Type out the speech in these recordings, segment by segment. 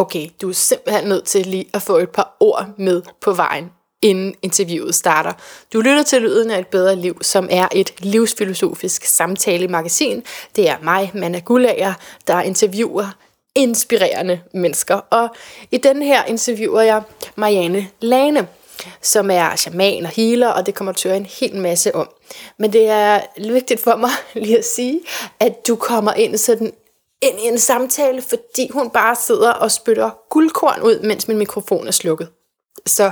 okay, du er simpelthen nødt til lige at få et par ord med på vejen, inden interviewet starter. Du lytter til Lyden af et bedre liv, som er et livsfilosofisk samtale-magasin. Det er mig, Manna Gullager, der interviewer inspirerende mennesker. Og i den her interviewer jeg Marianne Lane, som er shaman og healer, og det kommer til at en hel masse om. Men det er vigtigt for mig lige at sige, at du kommer ind sådan ind i en samtale, fordi hun bare sidder og spytter guldkorn ud, mens min mikrofon er slukket. Så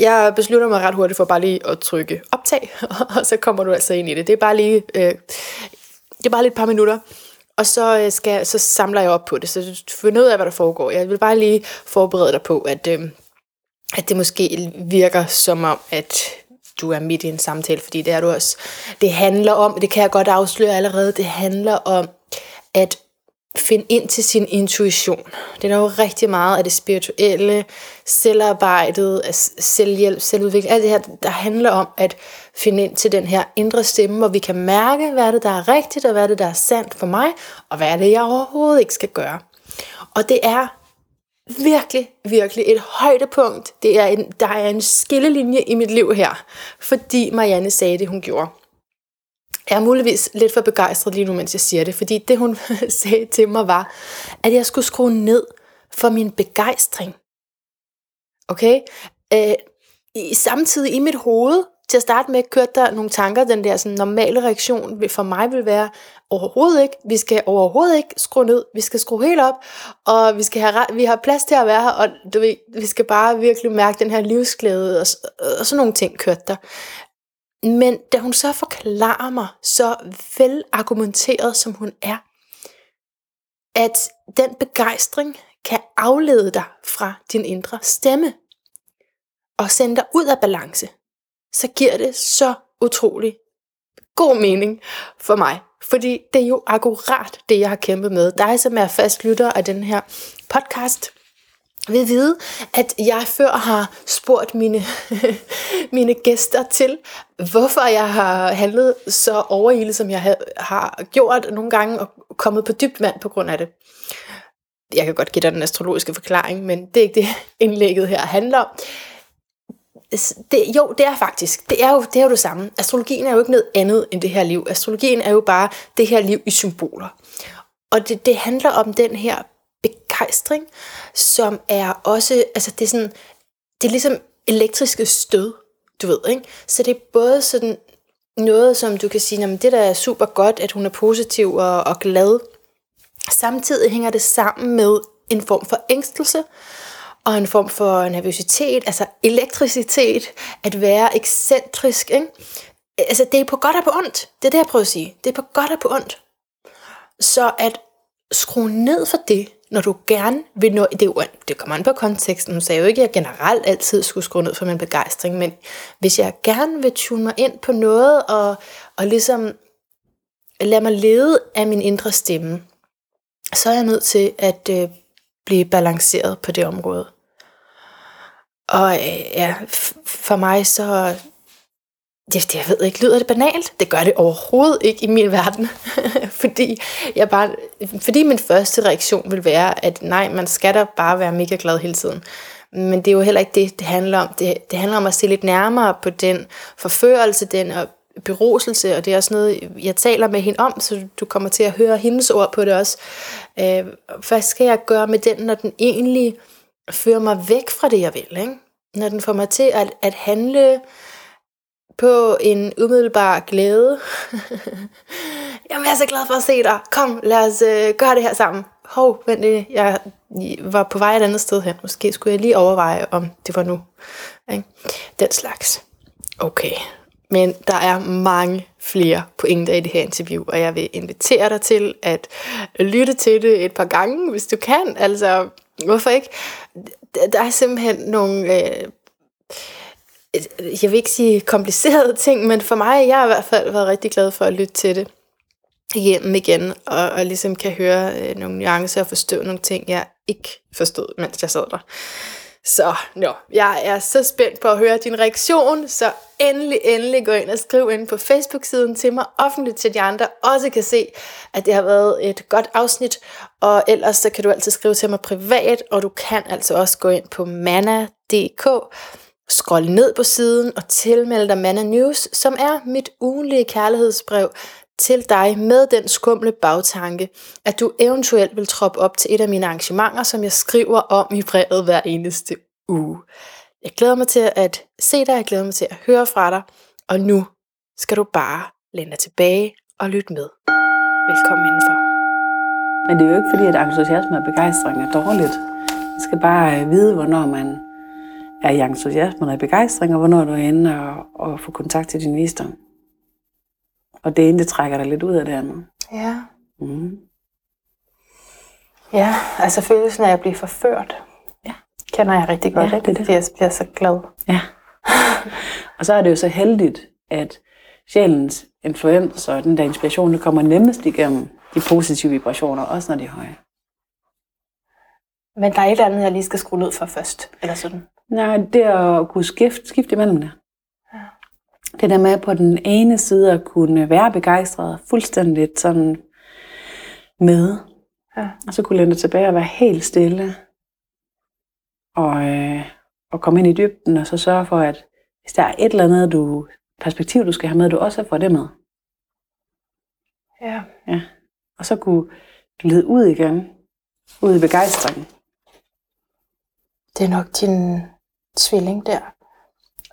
jeg beslutter mig ret hurtigt for bare lige at trykke optag, og så kommer du altså ind i det. Det er bare lige, øh, det er bare lige et par minutter, og så, øh, skal, så samler jeg op på det, så du finder ud af, hvad der foregår. Jeg vil bare lige forberede dig på, at, øh, at det måske virker som om, at du er midt i en samtale, fordi det er du også. Det handler om, det kan jeg godt afsløre allerede, det handler om at finde ind til sin intuition. Det er jo rigtig meget af det spirituelle, selvarbejdet, selvhjælp, selvudvikling, alt det her, der handler om at finde ind til den her indre stemme, hvor vi kan mærke, hvad er det, der er rigtigt, og hvad er det, der er sandt for mig, og hvad er det, jeg overhovedet ikke skal gøre. Og det er virkelig, virkelig et højdepunkt. Det er en, der er en skillelinje i mit liv her, fordi Marianne sagde det, hun gjorde. Jeg er muligvis lidt for begejstret lige nu, mens jeg siger det, fordi det, hun sagde til mig, var, at jeg skulle skrue ned for min begejstring. Okay? Øh, i, samtidig i mit hoved, til at starte med, kørte der nogle tanker, den der sådan, normale reaktion for mig vil være, overhovedet ikke, vi skal overhovedet ikke skrue ned, vi skal skrue helt op, og vi, skal have, vi har plads til at være her, og du ved, vi skal bare virkelig mærke den her livsglæde, og, og sådan nogle ting kørte der. Men da hun så forklarer mig, så vel argumenteret som hun er, at den begejstring kan aflede dig fra din indre stemme og sende dig ud af balance, så giver det så utrolig god mening for mig. Fordi det er jo akkurat det, jeg har kæmpet med. Dig, som er fast lytter af den her podcast, vil vide, at jeg før har spurgt mine, mine gæster til, hvorfor jeg har handlet så overhældet, som jeg har gjort nogle gange, og kommet på dybt vand på grund af det. Jeg kan godt give dig den astrologiske forklaring, men det er ikke det, indlægget her handler om. Det, jo, det er faktisk. Det er, jo, det er jo det samme. Astrologien er jo ikke noget andet end det her liv. Astrologien er jo bare det her liv i symboler. Og det, det handler om den her begejstring, som er også, altså det er sådan, det er ligesom elektriske stød, du ved, ikke? Så det er både sådan noget, som du kan sige, jamen det der er super godt, at hun er positiv og, og glad. Samtidig hænger det sammen med en form for ængstelse, og en form for nervøsitet, altså elektricitet, at være ekscentrisk, ikke? Altså det er på godt og på ondt, det er det jeg prøver at sige, det er på godt og på ondt. Så at skrue ned for det, når du gerne vil nå, det, jo, det kommer an på konteksten, nu sagde jo ikke, at jeg generelt altid skulle skrue ned for min begejstring, men hvis jeg gerne vil tune mig ind på noget, og, og ligesom lade mig lede af min indre stemme, så er jeg nødt til at øh, blive balanceret på det område. Og øh, ja, for mig så, det, det, jeg ved ikke, lyder det banalt? Det gør det overhovedet ikke i min verden. fordi, jeg bare, fordi min første reaktion vil være, at nej, man skal da bare være mega glad hele tiden. Men det er jo heller ikke det, det handler om. Det, det handler om at se lidt nærmere på den forførelse, den og beroselse, og det er også noget, jeg taler med hende om, så du kommer til at høre hendes ord på det også. Øh, hvad skal jeg gøre med den, når den egentlig fører mig væk fra det, jeg vil? Ikke? Når den får mig til at, at handle på en umiddelbar glæde. Jamen, jeg er så glad for at se dig. Kom, lad os øh, gøre det her sammen. Hov, vent lige. Jeg var på vej et andet sted hen. Måske skulle jeg lige overveje, om det var nu. Ikke? Den slags. Okay. Men der er mange flere pointer i det her interview, og jeg vil invitere dig til at lytte til det et par gange, hvis du kan. Altså, hvorfor ikke? Der er simpelthen nogle... Øh, Øh, jeg vil ikke sige komplicerede ting, men for mig, jeg har i hvert fald været rigtig glad for at lytte til det igennem igen, og, og ligesom kan høre øh, nogle nuancer og forstå nogle ting, jeg ikke forstod, mens jeg sad der. Så nå, jeg er så spændt på at høre din reaktion, så endelig, endelig gå ind og skriv ind på Facebook-siden til mig offentligt, til de andre også kan se, at det har været et godt afsnit, og ellers så kan du altid skrive til mig privat, og du kan altså også gå ind på mana.dk, Scroll ned på siden og tilmelde dig Mana News, som er mit ugenlige kærlighedsbrev til dig med den skumle bagtanke, at du eventuelt vil troppe op til et af mine arrangementer, som jeg skriver om i brevet hver eneste uge. Jeg glæder mig til at se dig, jeg glæder mig til at høre fra dig, og nu skal du bare læne dig tilbage og lytte med. Velkommen indenfor. Men det er jo ikke fordi, at entusiasme og begejstring er dårligt. Man skal bare øh, vide, hvornår man er i entusiasme og begejstring, og hvornår du er inde og, og få kontakt til din visdom. Og det ene, det trækker dig lidt ud af det andet. Ja. Mm. Ja, altså følelsen af at blive forført, Ja. kender jeg rigtig godt, Ja, ikke? det er det. fordi jeg bliver så glad. Ja. og så er det jo så heldigt, at sjælens influencer og den der inspiration, det kommer nemmest igennem de positive vibrationer, også når de er høje. Men der er et eller andet, jeg lige skal skrue ned for først, eller sådan. Nej, det at kunne skifte, skifte imellem det. Ja. Det der med på den ene side at kunne være begejstret, fuldstændig sådan med, Ja. og så kunne læne dig tilbage og være helt stille, og, øh, og komme ind i dybden, og så sørge for, at hvis der er et eller andet du, perspektiv, du skal have med, du også får det med. Ja. Ja. Og så kunne glide ud igen, ud i begejstringen. Det er nok din tvilling der.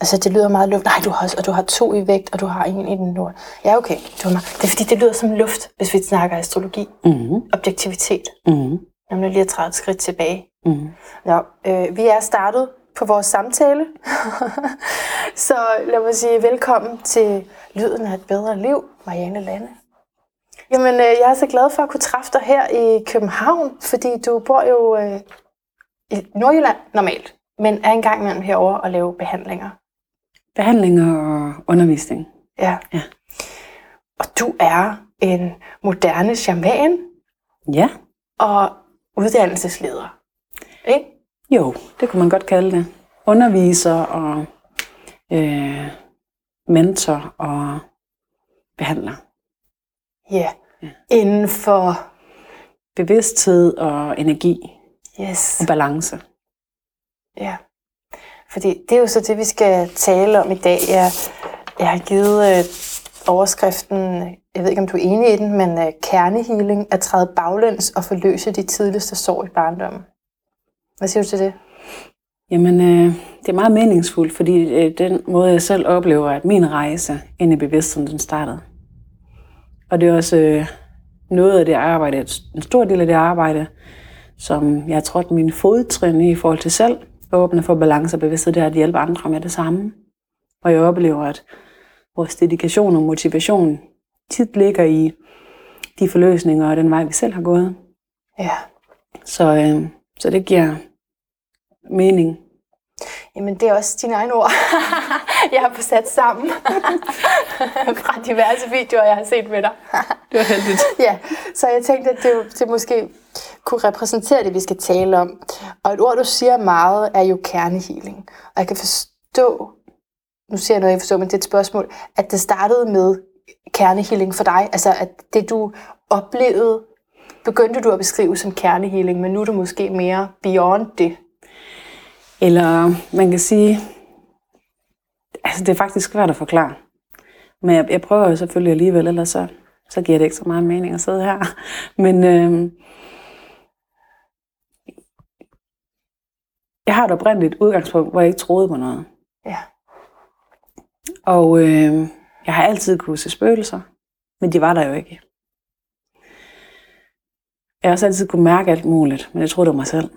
Altså, det lyder meget luft. Nej, du har, også, og du har to i vægt, og du har en i den nord. Ja, okay. Du har, meget- det er fordi, det lyder som luft, hvis vi snakker astrologi. Mm-hmm. Objektivitet. Mm-hmm. Nemlig lige at træde et skridt tilbage. Mm-hmm. Nå, øh, vi er startet på vores samtale. så lad mig sige velkommen til Lyden af et bedre liv, Marianne Lande. Jamen, øh, jeg er så glad for at kunne træffe dig her i København, fordi du bor jo øh, i Nordjylland normalt, men er engang imellem herover og lave behandlinger. Behandling og undervisning. Ja. Ja. Og du er en moderne shaman Ja, og uddannelsesleder. Ikke? jo, det kunne man godt kalde det. Underviser og øh, mentor og behandler. Ja. Inden for... Bevidsthed og energi Yes. og balance. Ja, fordi det er jo så det, vi skal tale om i dag. Jeg, jeg har givet øh, overskriften, jeg ved ikke om du er enig i den, men øh, kernehealing, at træde baglæns og forløse de tidligste sår i barndommen. Hvad siger du til det? Jamen, øh, det er meget meningsfuldt, fordi øh, den måde, jeg selv oplever, at min rejse ind i bevidstheden, den startede. Og det er også øh, noget af det arbejde, en stor del af det arbejde, som jeg har trådt min fodtrin i forhold til selv, åbne for balance og bevidsthed, det er at hjælpe andre med det samme. Og jeg oplever, at vores dedikation og motivation tit ligger i de forløsninger og den vej, vi selv har gået. Ja, Så, øh, så det giver mening. jamen det er også dine egne ord, jeg har fået sat sammen fra diverse videoer, jeg har set med dig. Det var heldigt. Ja, så jeg tænkte, at det, det måske kunne repræsentere det, vi skal tale om. Og et ord, du siger meget, er jo kernehealing. Og jeg kan forstå, nu siger jeg noget, jeg forstår, men det er et spørgsmål, at det startede med kernehealing for dig. Altså, at det du oplevede, begyndte du at beskrive som kernehealing, men nu er du måske mere beyond det. Eller man kan sige, altså det er faktisk svært at forklare. Men jeg, jeg prøver jo selvfølgelig alligevel, ellers så, så giver det ikke så meget mening at sidde her. Men øh, jeg har et oprindeligt udgangspunkt, hvor jeg ikke troede på noget. Ja. Og øh, jeg har altid kunne se spøgelser, men de var der jo ikke. Jeg har også altid kunne mærke alt muligt, men jeg troede det var mig selv.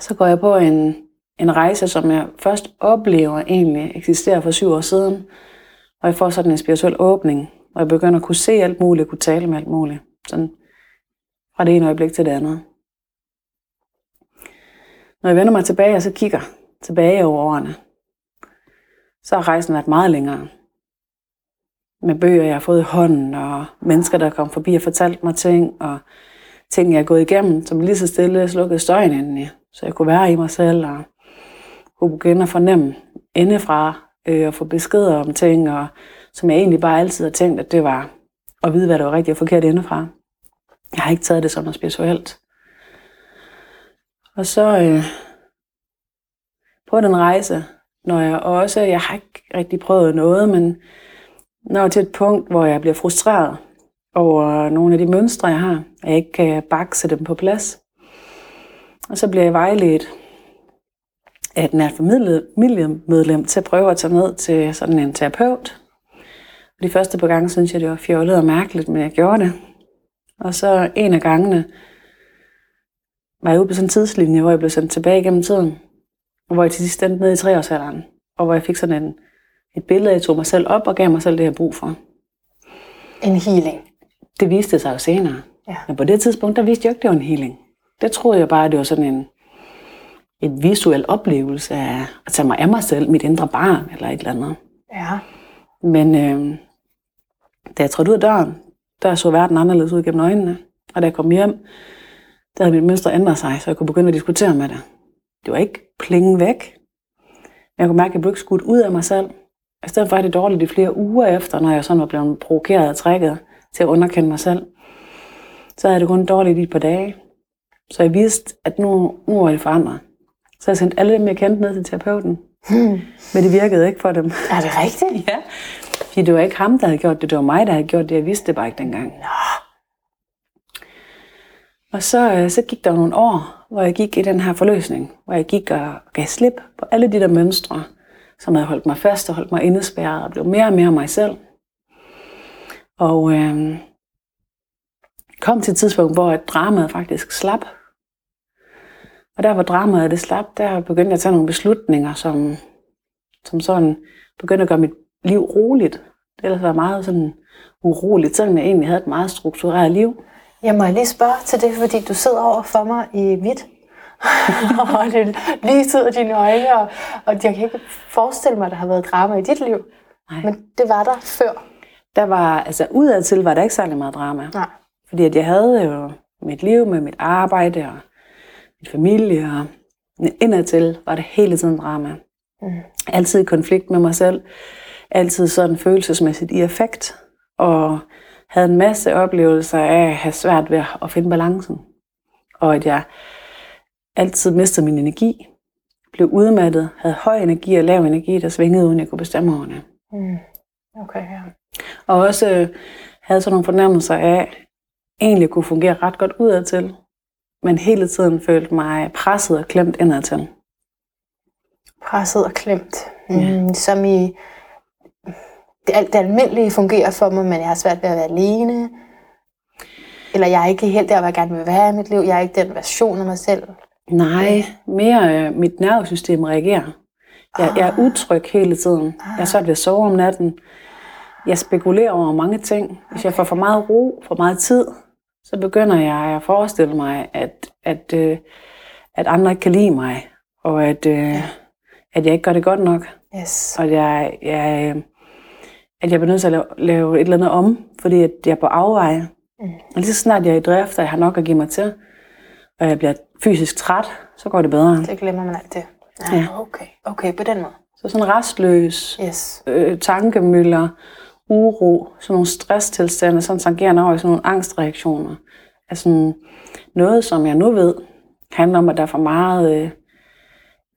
Så går jeg på en, en rejse, som jeg først oplever egentlig eksisterer for syv år siden. Og jeg får sådan en spirituel åbning, og jeg begynder at kunne se alt muligt, kunne tale med alt muligt. Sådan fra det ene øjeblik til det andet. Når jeg vender mig tilbage og så kigger tilbage over årene, så har rejsen været meget længere. Med bøger, jeg har fået i hånden, og mennesker, der kom forbi og fortalte mig ting, og ting, jeg er gået igennem, som lige så stille slukkede støjen indeni. Så jeg kunne være i mig selv og kunne begynde at fornemme indefra øh, og få beskeder om ting, og, som jeg egentlig bare altid har tænkt, at det var at vide, hvad der var rigtigt og forkert indefra. Jeg har ikke taget det som noget spirituelt. Og så øh, på den rejse, når jeg også, jeg har ikke rigtig prøvet noget, men når jeg til et punkt, hvor jeg bliver frustreret over nogle af de mønstre, jeg har, at jeg ikke kan bakse dem på plads. Og så bliver jeg vejledt af et nært familiemedlem til at prøve at tage ned til sådan en terapeut. De første par gange synes jeg, det var fjollet og mærkeligt, men jeg gjorde det. Og så en af gangene var jeg ude på sådan en tidslinje, hvor jeg blev sendt tilbage gennem tiden. Og hvor jeg til sidst endte ned i treårsalderen. Og hvor jeg fik sådan en, et billede, jeg tog mig selv op og gav mig selv det, jeg brug for. En healing. Det viste sig jo senere. Ja. Men på det tidspunkt, der vidste jeg ikke, det var en healing. Det troede jeg bare, at det var sådan en, en visuel oplevelse af at tage mig af mig selv, mit indre barn eller et eller andet. Ja. Men øh, da jeg trådte ud af døren, der så verden anderledes ud gennem øjnene. Og da jeg kom hjem, der havde mit mønster ændret sig, så jeg kunne begynde at diskutere med det. Det var ikke plinge væk. Men jeg kunne mærke, at jeg blev ikke skudt ud af mig selv. I stedet for at det dårligt i flere uger efter, når jeg sådan var blevet provokeret og trækket til at underkende mig selv, så havde det kun dårligt i et par dage. Så jeg vidste, at nu, nu var det forandret. Så jeg sendte alle dem, jeg kendte ned til terapeuten. Hmm. Men det virkede ikke for dem. Er det rigtigt? Ja. Fordi det var ikke ham, der havde gjort det, det var mig, der havde gjort det. Jeg vidste det bare ikke dengang. Nå. Og så, øh, så gik der nogle år, hvor jeg gik i den her forløsning. Hvor jeg gik og gav slip på alle de der mønstre, som havde holdt mig fast og holdt mig indespærret og blev mere og mere mig selv. Og øh, kom til et tidspunkt, hvor dramaet faktisk slap. Og der hvor dramaet det slap, der begyndte jeg at tage nogle beslutninger, som, som sådan begyndte at gøre mit liv roligt. Det ellers var meget sådan uroligt, selvom jeg egentlig havde et meget struktureret liv. Jeg må lige spørge til det, fordi du sidder over for mig i hvidt. og det lyset af dine øjne, og, og jeg kan ikke forestille mig, at der har været drama i dit liv. Nej. Men det var der før. Der var, altså udadtil var der ikke særlig meget drama. Nej. Fordi at jeg havde jo mit liv med mit arbejde og mit familie, og indadtil var det hele tiden drama. Mm. Altid i konflikt med mig selv. Altid sådan følelsesmæssigt i effekt. Og havde en masse oplevelser af at have svært ved at finde balancen. Og at jeg altid mistede min energi. Blev udmattet, havde høj energi og lav energi, der svingede uden jeg kunne bestemme over det. Mm. Okay, ja. Og også øh, havde sådan nogle fornemmelser af, egentlig kunne fungere ret godt udadtil, men hele tiden følte mig presset og klemt indadtil. Presset og klemt. Mm, som i alt det almindelige fungerer for mig, men jeg har svært ved at være alene. Eller jeg er ikke helt der, hvor jeg gerne vil være i mit liv. Jeg er ikke den version af mig selv. Nej, mere øh, mit nervesystem reagerer. Jeg, jeg er utryg hele tiden. Jeg er svært ved at sove om natten. Jeg spekulerer over mange ting. Hvis jeg får for meget ro, for meget tid, så begynder jeg at forestille mig, at, at, øh, at andre ikke kan lide mig. Og at, øh, at jeg ikke gør det godt nok. Yes. Og jeg, jeg, øh, at jeg bliver nødt til at lave, lave et eller andet om, fordi at jeg er på afveje. Mm. Og lige så snart jeg er i drift, og jeg har nok at give mig til, og jeg bliver fysisk træt, så går det bedre. Det glemmer man alt det. Ja, Ja. okay. Okay, på den måde. Så sådan restløs, Yes. øh, tankemøller, uro, sådan nogle stresstilstande, sådan tangerende over i sådan nogle angstreaktioner. Er sådan noget, som jeg nu ved, handler om, at der er for meget, øh,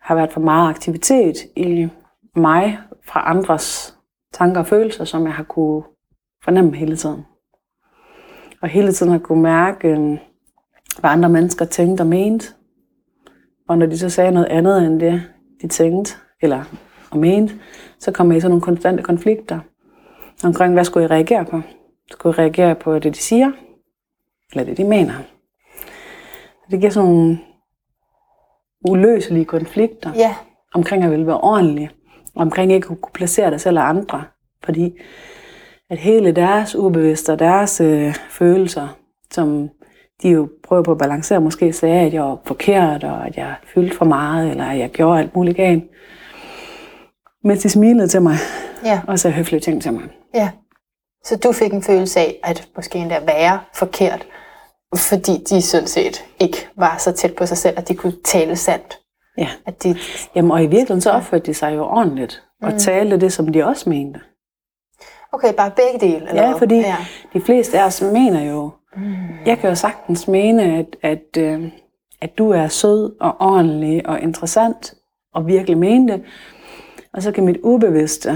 har været for meget aktivitet i mig fra andres tanker og følelser, som jeg har kunne fornemme hele tiden. Og hele tiden har kunne mærke, øh, hvad andre mennesker tænkte og mente. Og når de så sagde noget andet end det, de tænkte eller og mente, så kom jeg i sådan nogle konstante konflikter omkring, hvad skulle jeg reagere på? Skulle jeg reagere på det, de siger? Eller det, de mener? Det giver sådan nogle uløselige konflikter Ja. omkring at ville være ordentlig, omkring ikke at kunne placere dig selv og andre, fordi at hele deres ubevidste og deres øh, følelser, som de jo prøver på at balancere, måske sagde, at jeg var forkert, og at jeg fyldte for meget, eller at jeg gjorde alt muligt galt. Mens de smilede til mig, Ja. og sagde høflige ting til mig. Ja. Så du fik en følelse af, at måske endda være forkert, fordi de sådan set ikke var så tæt på sig selv, at de kunne tale sandt. Ja. At de, Jamen, og i virkeligheden så opførte de sig jo ordentligt, og Mm. talte det, som de også mente. okay, bare begge dele? Eller Ja, fordi Ja. de fleste af os mener jo, Mm. jeg kan jo sagtens mene, at, at, øh, at du er sød og ordentlig og interessant, og virkelig mene det. Og så kan mit ubevidste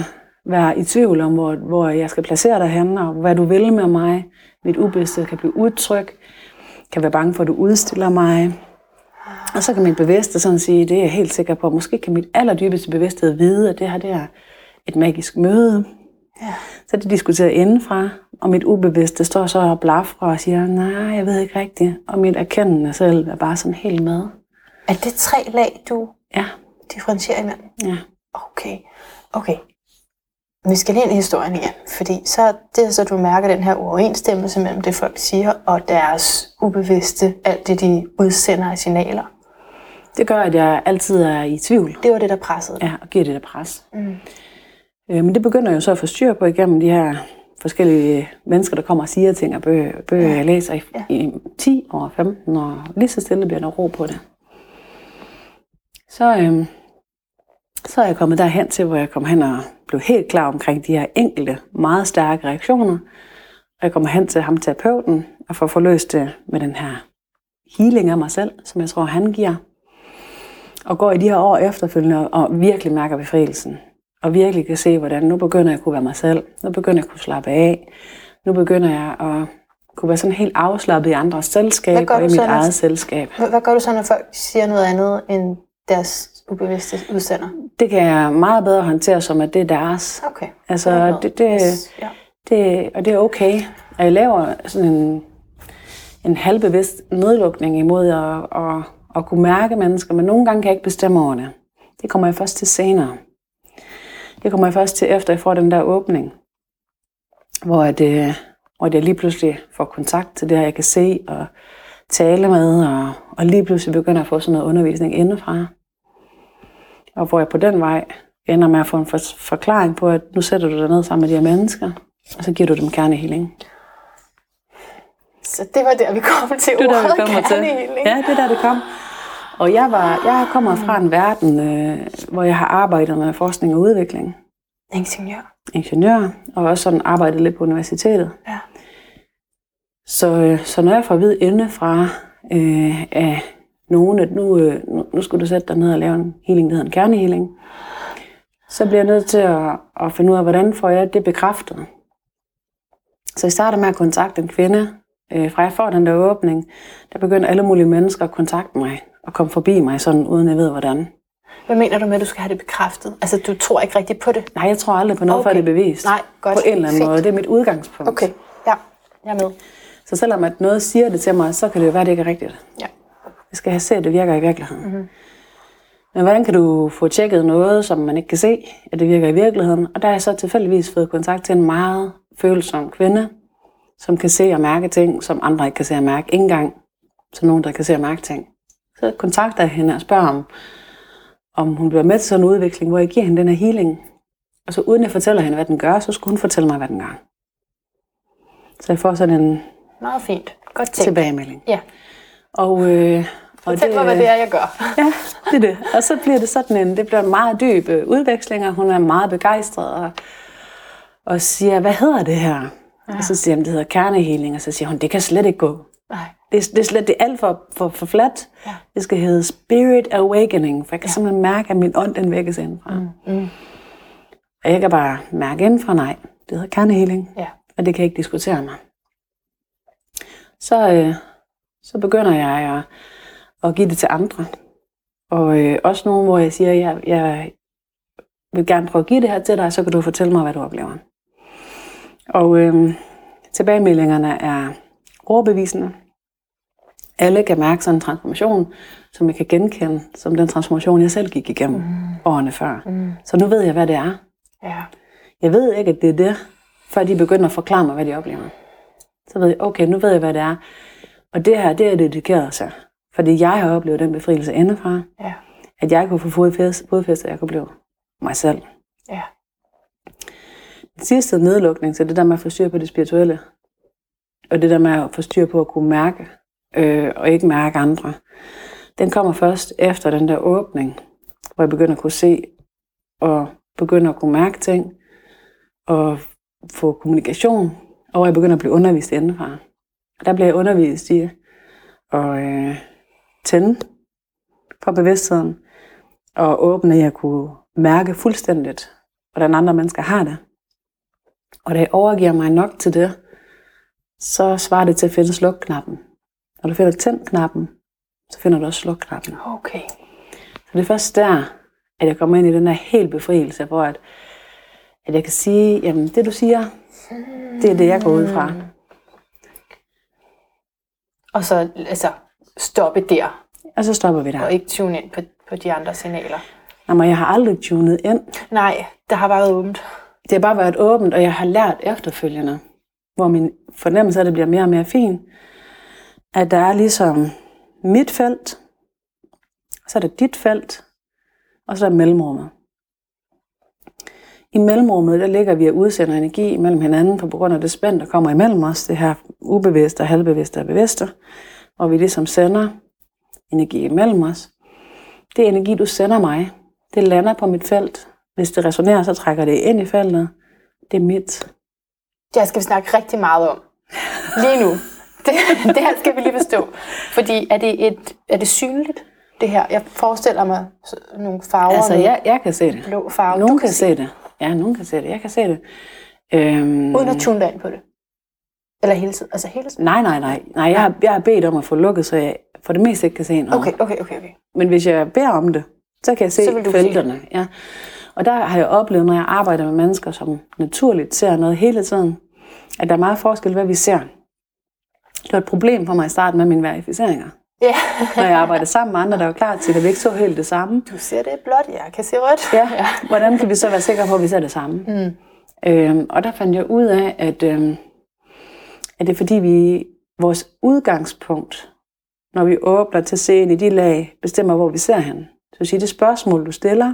være i tvivl om, hvor, hvor jeg skal placere dig henne, og hvad du vil med mig. Mit ubevidste kan blive udtryk, kan være bange for, at du udstiller mig. Og så kan mit bevidste sådan sige, det er jeg helt sikker på, måske kan mit allerdybeste bevidsthed vide, at det her det er et magisk møde. Ja. Så er det diskuteret indenfra, og mit ubevidste står så og blafrer og siger, nej, jeg ved ikke rigtigt. Og mit erkendende selv er bare sådan helt med. Er det tre lag, du Ja, differentierer imellem? ja. Okay, okay. Vi skal lige ind i historien igen, fordi så det er så, du mærker den her uoverensstemmelse mellem det, folk siger, og deres ubevidste, alt det, de udsender af signaler. Det gør, at jeg altid er i tvivl. Det var det, der pressede. Ja, og giver det der pres. Mm. Øh, men det begynder jo så at få styr på igennem de her forskellige mennesker, der kommer og siger ting, og bøger, bøger Ja. jeg læser i, Ja. i 10 år, 15 år. Lige så stille bliver der ro på det. Så, øhm, så er jeg kommet derhen til, hvor jeg kom hen og blev helt klar omkring de her enkelte, meget stærke reaktioner. Og jeg kommer hen til ham, terapeuten, og får forløst det med den her healing af mig selv, som jeg tror, han giver. Og går i de her år efterfølgende og virkelig mærker befrielsen. Og virkelig kan se, hvordan nu begynder jeg at kunne være mig selv. Nu begynder jeg at kunne slappe af. Nu begynder jeg at kunne være sådan helt afslappet i andres selskab og i mit så, når- eget selskab. Hvad hvad gør du så, når folk siger noget andet end deres ubevidste udsender? Det kan jeg meget bedre håndtere som, at det er deres. Okay. Altså, det, det, Yes. Ja. det, og det er okay. Og jeg laver sådan en, en halvbevidst nedlukning imod at, at, at kunne mærke mennesker, men nogle gange kan jeg ikke bestemme over det. Det kommer jeg først til senere. Det kommer jeg først til, efter jeg får den der åbning, hvor, at, øh, hvor jeg lige pludselig får kontakt til det her, jeg kan se og tale med, og, og lige pludselig begynder at få sådan noget undervisning indefra. Og hvor jeg på den vej ender med at få en for, forklaring på, at nu sætter du dig ned sammen med de her mennesker, og så giver du dem kernehealing. Så det var der, vi kom til Det der, ordet vi kommer til. Ja, det er der, det kom. Og jeg, var, jeg kommer fra en verden, øh, hvor jeg har arbejdet med forskning og udvikling. Ingeniør. Ingeniør, og også sådan arbejdet lidt på universitetet. Ja. Så, øh, så når jeg får at vide indefra øh, af nogen, at nu, øh, nu, nu skulle du sætte dig ned og lave en healing, der hedder en kernehealing, så bliver jeg nødt til at, at finde ud af, hvordan får jeg det bekræftet. Så jeg starter med at kontakte en kvinde. Øh, fra jeg får den der åbning, der begynder alle mulige mennesker at kontakte mig og komme forbi mig, sådan uden jeg ved hvordan. Hvad mener du med, at du skal have det bekræftet? Altså, du tror ikke rigtigt på det? Nej, jeg tror aldrig på noget, okay. før det er bevist. Nej, godt. På en eller anden Fint. måde. Det er mit udgangspunkt. Okay, ja. Jeg er med. Så selvom at noget siger det til mig, så kan det jo være, at det ikke er rigtigt. Ja. Jeg skal have set, at det virker i virkeligheden. Mhm. Men hvordan kan du få tjekket noget, som man ikke kan se, at det virker i virkeligheden? Og der har jeg så tilfældigvis fået kontakt til en meget følsom kvinde, som kan se og mærke ting, som andre ikke kan se og mærke. Ingen gang så nogen, der kan se og mærke ting. Så kontakter jeg hende og spørger om, om hun bliver med til sådan en udvikling, hvor jeg giver hende den her healing. Og så uden jeg fortæller hende, hvad den gør, så skulle hun fortælle mig, hvad den gør. Så jeg får sådan en Meget fint. Godt tænkt. tilbagemelding. Ja. Og, øh, og Fortæl mig, hvad det er, jeg gør. Ja, det er det. Og så bliver det sådan en, det bliver en meget dyb øh, udveksling, og hun er meget begejstret og, og siger, hvad hedder det her? Ja. Og så siger hun, det hedder kernehealing, og så siger hun, det kan slet ikke gå. Nej. Det, det er slet det er alt for, for, for fladt. Ja. Det skal hedde Spirit Awakening, for jeg kan ja. simpelthen mærke, at min ånd den vækkes indenfra. Mm. Mm. Og jeg kan bare mærke indenfra, nej, det hedder kernehealing, Ja. og det kan ikke diskutere mig. Så, øh, så begynder jeg at, at give det til andre. Og øh, også nogen, hvor jeg siger, jeg, jeg vil gerne prøve at give det her til dig, så kan du fortælle mig, hvad du oplever. Og øh, tilbagemeldingerne er overbevisende. Alle kan mærke sådan en transformation, som jeg kan genkende, som den transformation, jeg selv gik igennem mm. årene før. Mm. Så nu ved jeg, hvad det er. Ja. Jeg ved ikke, at det er det, før de begynder at forklare mig, hvad de oplever. Så ved jeg, okay, nu ved jeg, hvad det er. Og det her, det er dedikeret til. Fordi jeg har oplevet den befrielse indefra, Ja. at jeg kunne få fodfæste, fodfæste, at jeg kunne blive mig selv. Ja. Den sidste nedlukning til det der med at få styr på det spirituelle, og det der med at få styr på at kunne mærke øh, og ikke mærke andre. Den kommer først efter den der åbning, hvor jeg begynder at kunne se og begynder at kunne mærke ting og få kommunikation, og hvor jeg begynder at blive undervist indenfra. Der bliver jeg undervist i at øh, tænde på bevidstheden og åbne, at jeg kunne mærke fuldstændigt, hvordan andre mennesker har det. Og da jeg overgiver mig nok til det, så svarer det til at finde slukknappen. Når du finder tænd-knappen, så finder du også slukknappen. Okay. Så det er først der, at jeg kommer ind i den her helt befrielse, hvor at, at jeg kan sige, jamen det du siger, det er det, jeg går ud fra. Og så altså, stoppe der, Og så stopper vi der. og ikke tune ind på, på de andre signaler. Jamen, jeg har aldrig tunet ind. Nej, det har bare været åbent. Det har bare været åbent, og jeg har lært efterfølgende, hvor min fornemmelse af det bliver mere og mere fin, at der er ligesom mit felt, så er der dit felt, og så er der mellemrummet. I mellemrummet, der ligger vi og udsender energi mellem hinanden, på grund af det spænd, der kommer imellem os, det her ubevidste og halvbevidste og bevidste, hvor vi ligesom sender energi imellem os. Det er energi, du sender mig. Det lander på mit felt. Hvis det resonerer, så trækker det ind i feltet. Det er mit. Det skal vi snakke rigtig meget om. Lige nu. Det, det her skal vi lige forstå. Fordi er det, et, er det synligt, det her? Jeg forestiller mig nogle farver. Altså, jeg, jeg kan se det. blå farve. Nogen Du kan se det. Ja, nogen kan se det. Jeg kan se det. Øhm, Uden at tune dig ind på det. Eller hele tiden. Altså hele tiden. nej, nej, nej. nej jeg, har, jeg har bedt om at få lukket, så jeg for det meste ikke kan se noget. Okay, okay, okay. okay. Men hvis jeg beder om det, så kan jeg se Så felterne. Ja. Og der har jeg oplevet, når jeg arbejder med mennesker, som naturligt ser noget hele tiden, at der er meget forskel, hvad vi ser. Det var et problem for mig i starten med mine verificeringer. Ja. når jeg arbejdede sammen med andre, der var klar til, at vi ikke så helt det samme. Du ser det blot, jeg kan se rødt. Ja, hvordan kan vi så være sikre på, at vi ser det samme? Mm. Øhm, og der fandt jeg ud af, at, øhm, at det er fordi, vi vores udgangspunkt, når vi åbner til at se ind i de lag, bestemmer, hvor vi ser hen. Så vil sige, det spørgsmål, du stiller,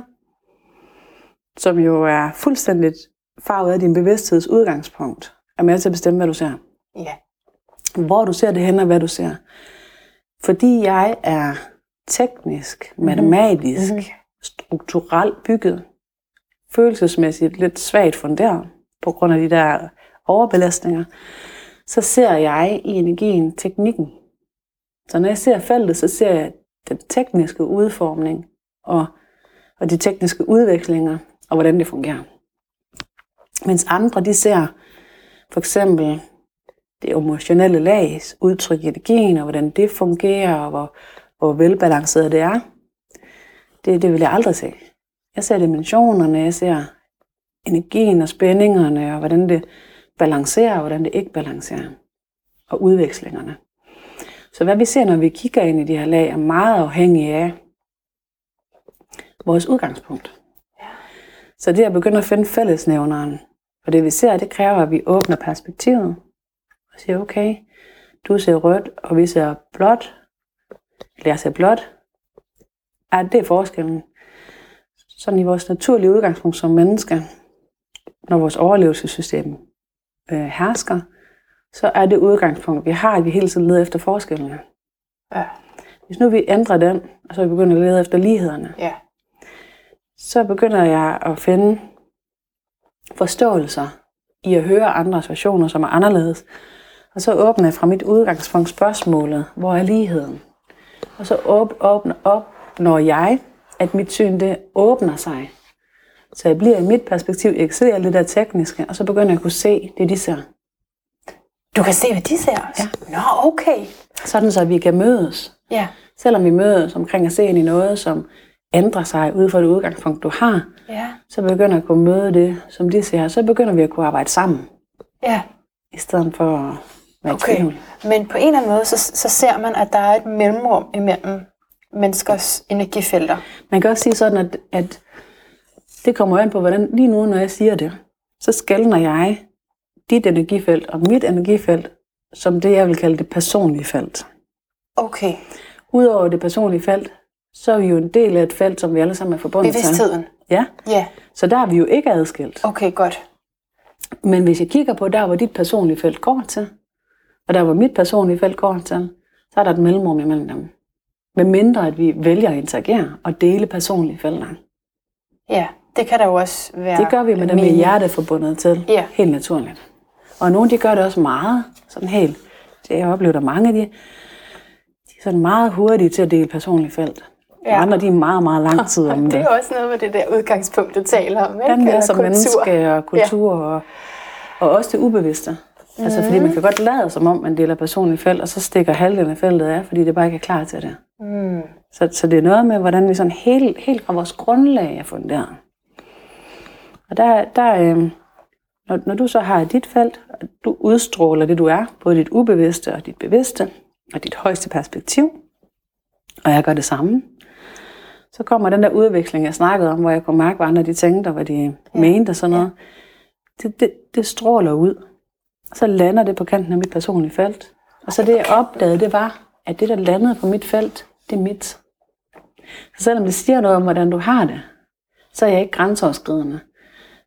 som jo er fuldstændigt farvet af din bevidstheds udgangspunkt, er med til at bestemme, hvad du ser. Ja. Hvor du ser det hen, og hvad du ser. Fordi jeg er teknisk, matematisk, Mhm. strukturelt bygget, følelsesmæssigt lidt svagt funderet, på grund af de der overbelastninger, så ser jeg i energien teknikken. Så når jeg ser feltet, så ser jeg den tekniske udformning og, og de tekniske udvekslinger, og hvordan det fungerer. Mens andre, de ser for eksempel det emotionelle lags udtryk i energien, og hvordan det fungerer, og hvor, hvor velbalanceret det er. Det, det vil jeg aldrig se. Jeg ser dimensionerne, jeg ser energien og spændingerne, og hvordan det balancerer, og hvordan det ikke balancerer. Og udvekslingerne. Så hvad vi ser, når vi kigger ind i de her lag, er meget afhængigt af vores udgangspunkt. Så det at begynde at finde fællesnævneren. For det vi ser, det kræver, at vi åbner perspektivet og siger, okay, du ser rødt, og vi ser blåt, eller jeg ser blåt. Er det forskellen? Sådan i vores naturlige udgangspunkt som mennesker, når vores overlevelsessystem øh, hersker, så er det udgangspunkt, vi har, at vi hele tiden leder efter forskellene. Ja. Hvis nu vi ændrer den, og så begynder at lede efter lighederne, Ja. så begynder jeg at finde forståelser i at høre andres versioner, som er anderledes. Og så åbner jeg fra mit udgangspunkt spørgsmålet, hvor er ligheden? Og så åb, åbner op, når jeg, at mit syn det åbner sig. Så jeg bliver i mit perspektiv, jeg alt det der tekniske, og så begynder jeg at kunne se det, de ser. Du kan se, hvad de ser? Ja. Nå, okay. Sådan så vi kan mødes. Ja. Selvom vi mødes omkring at se ind i noget, som ændrer sig ud fra det udgangspunkt, du har, Ja. så begynder jeg at kunne møde det, som de ser. Så begynder vi at kunne arbejde sammen, Ja. i stedet for at være Okay. tvivl. Men på en eller anden måde, så, så ser man, at der er et mellemrum imellem menneskers energifelter. Man kan også sige sådan, at, at det kommer an på, hvordan lige nu, når jeg siger det, så skældner jeg dit energifelt og mit energifelt som det, jeg vil kalde det personlige felt. Okay. Udover det personlige felt, så er vi jo en del af et felt, som vi alle sammen er forbundet til. Bevidstheden. Ja, Ja. så der er vi jo ikke adskilt. Okay, godt. Men hvis jeg kigger på der, hvor dit personlige felt går til, og der, hvor mit personlige felt går til, så er der et mellemrum imellem dem. Med mindre at vi vælger at interagere og dele personlige felter. Ja, det kan der jo også være. Det gør vi med dem med mening. hjerteforbundet til. Ja. Helt naturligt. Og nogle de gør det også meget, sådan helt. Det jeg oplever der mange af de, de er sådan meget hurtige til at dele personlige felt. Ja. Ja. Andre de er meget, meget lang tid om Det det. er også noget med det der udgangspunkt, du taler om. Den ikke? der Eller som kultur. menneske og kultur ja. og, og også det ubevidste. Mm. Altså fordi man kan godt lade som om, man deler personlige felt, og så stikker halvdelen af feltet af, fordi det bare ikke er klar til det. Mm. Så, så det er noget med, hvordan vi sådan helt, helt fra vores grundlag er funderet. Og der, der øh, når, når du så har dit felt, og du udstråler det, du er, både dit ubevidste og dit bevidste, og dit højeste perspektiv, og jeg gør det samme, så kommer den der udveksling, jeg snakkede om, hvor jeg kunne mærke, hvad andre de tænkte, og hvad de ja. mente og sådan noget. Det, det, det stråler ud. Og så lander det på kanten af mit personlige felt. Og så det, jeg opdagede, det var, at det, der landede på mit felt, det er mit. Så selvom det siger noget om, hvordan du har det, så er jeg ikke grænseoverskridende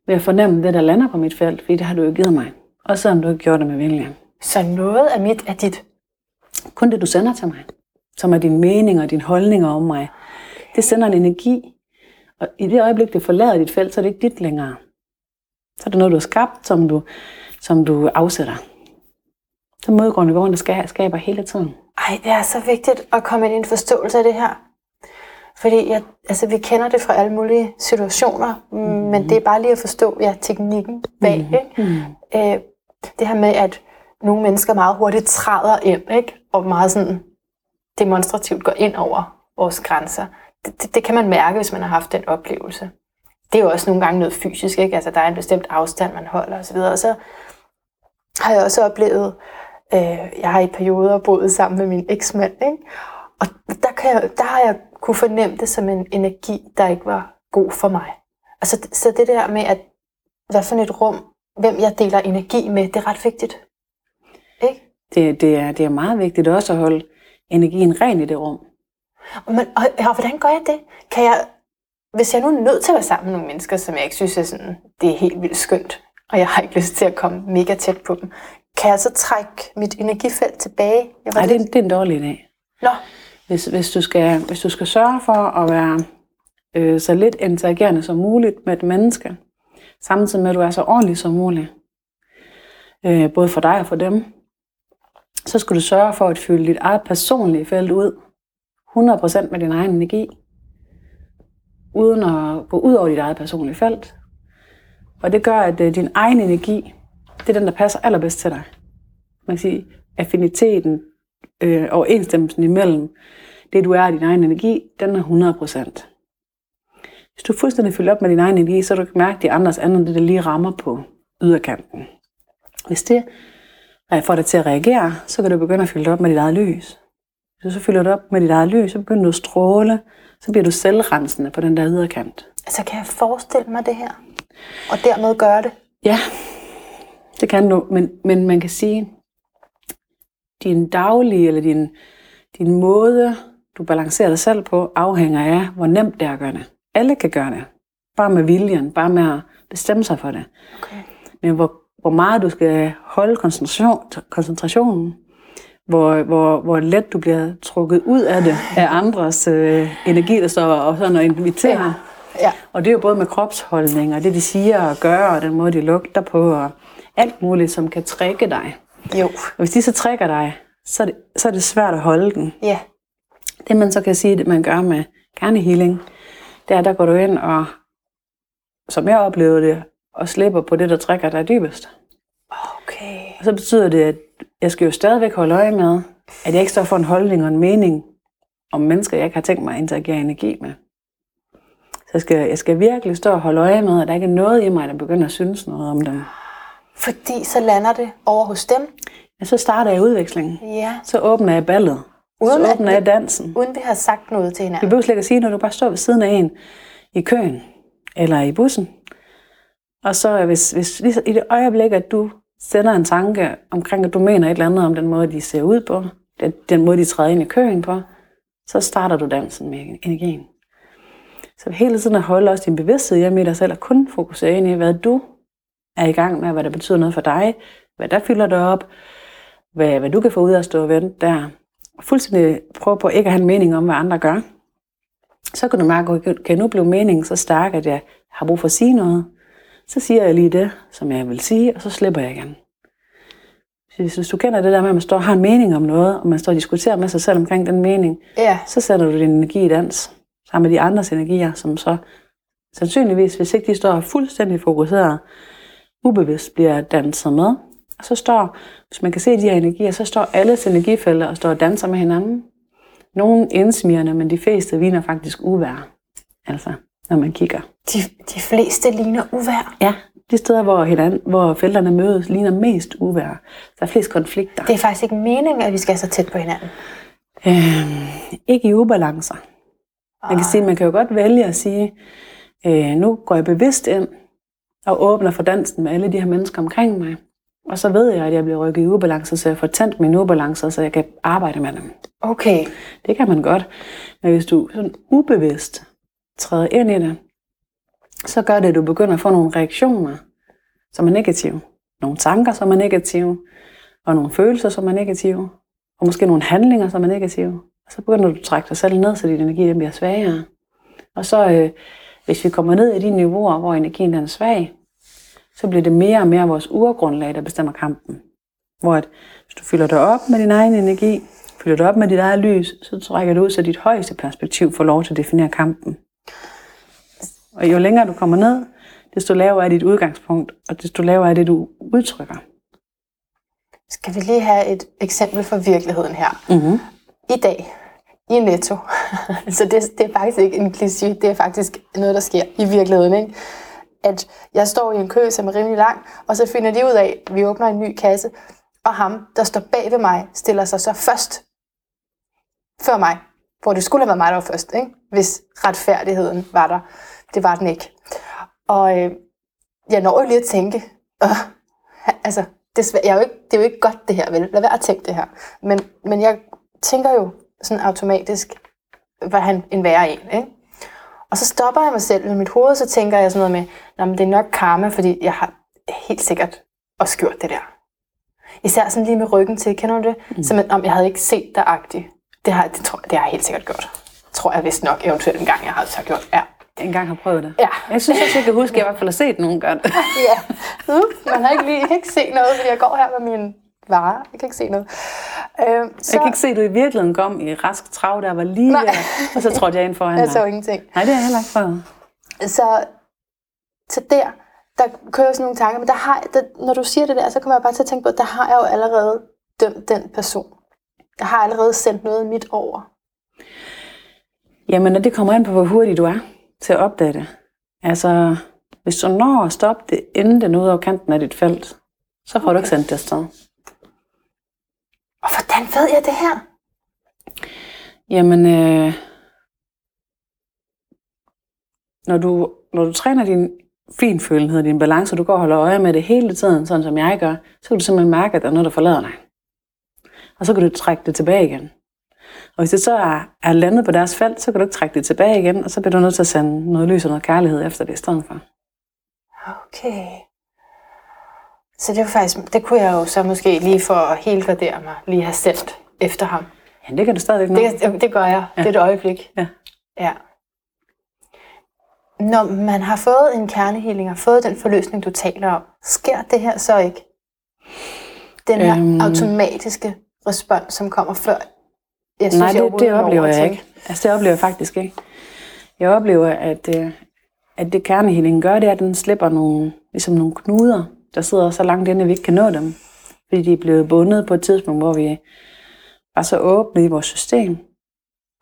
ved at fornemme det, der lander på mit felt, fordi det har du jo givet mig. Også selvom du ikke gjorde det med vilje. Så noget af mit er dit. Kun det, du sender til mig, som er din mening og dine holdninger om mig, det sender en energi. Og i det øjeblik, det forlader dit felt, så er det ikke dit længere. Så er det noget, du har skabt, som du, som du afsætter. Så modgrundniveauen, der skal, skaber hele tiden. Ej, det er så vigtigt at komme ind i en forståelse af det her. Fordi jeg, altså, vi kender det fra alle mulige situationer, mm. men det er bare lige at forstå ja, teknikken bag. Mm. Ikke? Mm. Øh, det her med, at nogle mennesker meget hurtigt træder ind, ikke? og meget sådan demonstrativt går ind over vores grænser. Det, det, det kan man mærke, hvis man har haft den oplevelse. Det er jo også nogle gange noget fysisk, ikke? Altså, der er en bestemt afstand, man holder osv. Og så har jeg også oplevet, øh, jeg har i perioder boet sammen med min eksmand, ikke? og der, kan jeg, der har jeg kunne fornemme det som en energi, der ikke var god for mig. Altså, så det der med, at hvad for et rum, hvem jeg deler energi med, det er ret vigtigt. Ikke? Det, det, er, det er meget vigtigt også at holde energien ren i det rum. Man, og, og hvordan gør jeg det? Kan jeg, hvis jeg nu er nødt til at være sammen med nogle mennesker, som jeg ikke synes er sådan, det er helt vildt skønt, og jeg har ikke lyst til at komme mega tæt på dem, kan jeg så trække mit energifelt tilbage? Jeg var Nej, det, er, lidt- det er en dårlig idé. Nå, hvis, hvis, du skal, hvis du skal sørge for at være øh, så lidt interagerende som muligt med et menneske, samtidig med at du er så ordentlig som muligt, øh, både for dig og for dem, så skal du sørge for at fylde dit eget personlige felt ud 100% med din egen energi, uden at gå ud over dit eget personlige felt. Og det gør, at øh, din egen energi, det er den, der passer allerbedst til dig. Man kan sige, affiniteten, øh, overensstemmelsen imellem det, du er og din egen energi, den er 100%. Hvis du fuldstændig fylder op med din egen energi, så du kan mærke, de andres andet, det der lige rammer på yderkanten. Hvis det får dig til at reagere, så kan du begynde at fylde op med dit eget lys. Hvis du så fylder det op med dit eget lys, så begynder du at stråle, så bliver du selvrensende på den der yderkant. altså kan jeg forestille mig det her? Og dermed gøre det? Ja, det kan du, men, men man kan sige, din daglige eller din, din måde, du balancerer dig selv på, afhænger af, hvor nemt det er at gøre det. Alle kan gøre det. Bare med viljen, bare med at bestemme sig for det. Okay. Men hvor, hvor meget du skal holde koncentration, koncentrationen, hvor, hvor, hvor let du bliver trukket ud af det, af andres øh, energi, der står og sådan og inviterer. Ja. Og det er jo både med kropsholdning, og det de siger og gør, og den måde de lugter på, og alt muligt, som kan trække dig. Jo. Og hvis de så trækker dig, så er det, så er det svært at holde den. Ja. Det man så kan sige, det man gør med kernehealing, det er, der går du ind og, som jeg oplevede det, og slipper på det, der trækker dig dybest. Okay. Og så betyder det, at jeg skal jo stadigvæk holde øje med, at jeg ikke står for en holdning og en mening om mennesker, jeg ikke har tænkt mig at interagere energi med. Så jeg skal, jeg skal virkelig stå og holde øje med, at der ikke er noget i mig, der begynder at synes noget om dem. Fordi så lander det over hos dem. Men så starter jeg udvekslingen. Ja. Så åbner jeg ballet. Uden så åbner jeg dansen. Uden vi har sagt noget til Vi hinanden. behøver slet ikke at sige, når du bare står ved siden af en i køen, eller i bussen. Og så hvis, hvis lige så- i det øjeblik, at du sender en tanke omkring, at du mener et eller andet om den måde, de ser ud på, den, den måde, de træder ind i køen på, så starter du dansen med energien. Så hele tiden at holde også din bevidsthed hjemme i dig selv, og kun fokusere ind i, hvad du er i gang med, hvad der betyder noget for dig, hvad der fylder dig op, hvad, hvad du kan få ud af at stå og vente der. Fuldstændig prøver på ikke at have en mening om, hvad andre gør, så kan du mærke, at kan nu blive meningen så stærk, at jeg har brug for at sige noget. Så siger jeg lige det, som jeg vil sige, og så slipper jeg igen. Hvis hvis du kender det der med, at man står og har en mening om noget, og man står og diskuterer med sig selv omkring den mening, Ja. så sætter du din energi i dans, sammen med de andres energier, som så sandsynligvis, hvis ikke de står fuldstændig fokuseret, ubevidst bliver danset med. Og så står, hvis man kan se de her energier, så står alles energifælder og står og danser med hinanden. Nogle indsmirrende, men de fleste viner faktisk uvær. Altså, når man kigger. De, de fleste ligner uvær. Ja, de steder, hvor, hinanden, hvor felterne mødes, ligner mest uvær. Der er flest konflikter. Det er faktisk ikke meningen, at vi skal så tæt på hinanden. Øh, ikke i ubalancer. Man kan sige, man kan jo godt vælge at sige, øh, nu går jeg bevidst ind og åbner for dansen med alle de her mennesker omkring mig. Og så ved jeg, at jeg bliver rykket i ubalance, så jeg får tændt mine ubalancer, så jeg kan arbejde med dem. Okay. Det kan man godt. Men hvis du sådan ubevidst træder ind i det, så gør det, at du begynder at få nogle reaktioner, som er negative. Nogle tanker, som er negative. Og nogle følelser, som er negative. Og måske nogle handlinger, som er negative. Og så begynder du at trække dig selv ned, så din energi bliver svagere. Og så, øh, hvis vi kommer ned i de niveauer, hvor energien er svag, så bliver det mere og mere vores urgrundlag, der bestemmer kampen. Hvor at, hvis du fylder dig op med din egen energi, fylder dig op med dit eget lys, så trækker du ud, så dit højeste perspektiv får lov til at definere kampen. Og jo længere du kommer ned, desto lavere er dit udgangspunkt, og desto lavere er det, du udtrykker. Skal vi lige have et eksempel fra virkeligheden her. Mm-hmm. I dag, i Netto. så det, det er faktisk ikke en kliché, det er faktisk noget, der sker i virkeligheden. Ikke? At jeg står i en kø, som er rimelig lang, og så finder de ud af, at vi åbner en ny kasse, og ham, der står bag ved mig, stiller sig så først før mig, hvor det skulle have været mig, der var først, ikke? hvis retfærdigheden var der. Det var den ikke. Og øh, jeg når jo lige at tænke, øh, altså, det, svæ- jeg er jo ikke, det er jo ikke godt det her, vel? Lad være at tænke det her. Men, men jeg tænker jo sådan automatisk, hvad han en værre en, ikke? Og så stopper jeg mig selv i mit hoved, så tænker jeg sådan noget med, men det er nok karma, fordi jeg har helt sikkert også gjort det der. Især sådan lige med ryggen til, kender du det? Mm. Som om jeg havde ikke set dig agtigt. Det har, det, tror, jeg- det har jeg helt sikkert gjort. Tror jeg vist nok eventuelt en gang, jeg har så gjort. Ja. En gang har prøvet det. Ja. Jeg synes også, jeg kan huske, at jeg i hvert fald har set nogen gøre det. ja. Uh, man har ikke lige jeg ikke se noget, fordi jeg går her med mine varer. Jeg kan ikke se noget. Øh, så, Jeg kan ikke se, at du i virkeligheden kom i rask trav, der var lige Nej. der, og så trådte jeg ind foran jeg så ingenting. Nej, det jeg heller ikke prøvet. Så, så der, der kører sådan nogle tanker, men der har, der, når du siger det der, så kommer jeg bare til at tænke på, at der har jeg jo allerede dømt den person. Jeg har allerede sendt noget mit over. Jamen, og det kommer an på, hvor hurtig du er til at opdage det. Altså, hvis du når at stoppe det, inden den er ude over kanten af dit felt, så får okay. du ikke sendt det afsted. Hvordan ved jeg det her? Jamen, øh, når, du, når du træner din finfølenhed, din balance, og du går og holder øje med det hele tiden, sådan som jeg gør, så kan du simpelthen mærke, at der er noget, der forlader dig. Og så kan du trække det tilbage igen. Og hvis det så er, er landet på deres felt, så kan du ikke trække det tilbage igen, og så bliver du nødt til at sende noget lys og noget kærlighed efter det i stedet for. Okay. Så det var faktisk, det kunne jeg jo så måske lige for at helgardere mig, lige have sendt efter ham. Ja, det kan du stadigvæk nå. Det, det gør jeg. Ja. Det er et øjeblik. Ja. ja. Når man har fået en kernehealing og fået den forløsning, du taler om, sker det her så ikke? Den her Øhm. automatiske respons, som kommer før. Jeg Nej, jeg det, overhovedet det oplever jeg ikke. Altså, det oplever jeg faktisk ikke. Jeg oplever, at, øh, at det kernehealing gør, det er, at den slipper nogle, ligesom nogle knuder, der sidder så langt inde, at vi ikke kan nå dem. Fordi de er blevet bundet på et tidspunkt, hvor vi var så åbne i vores system.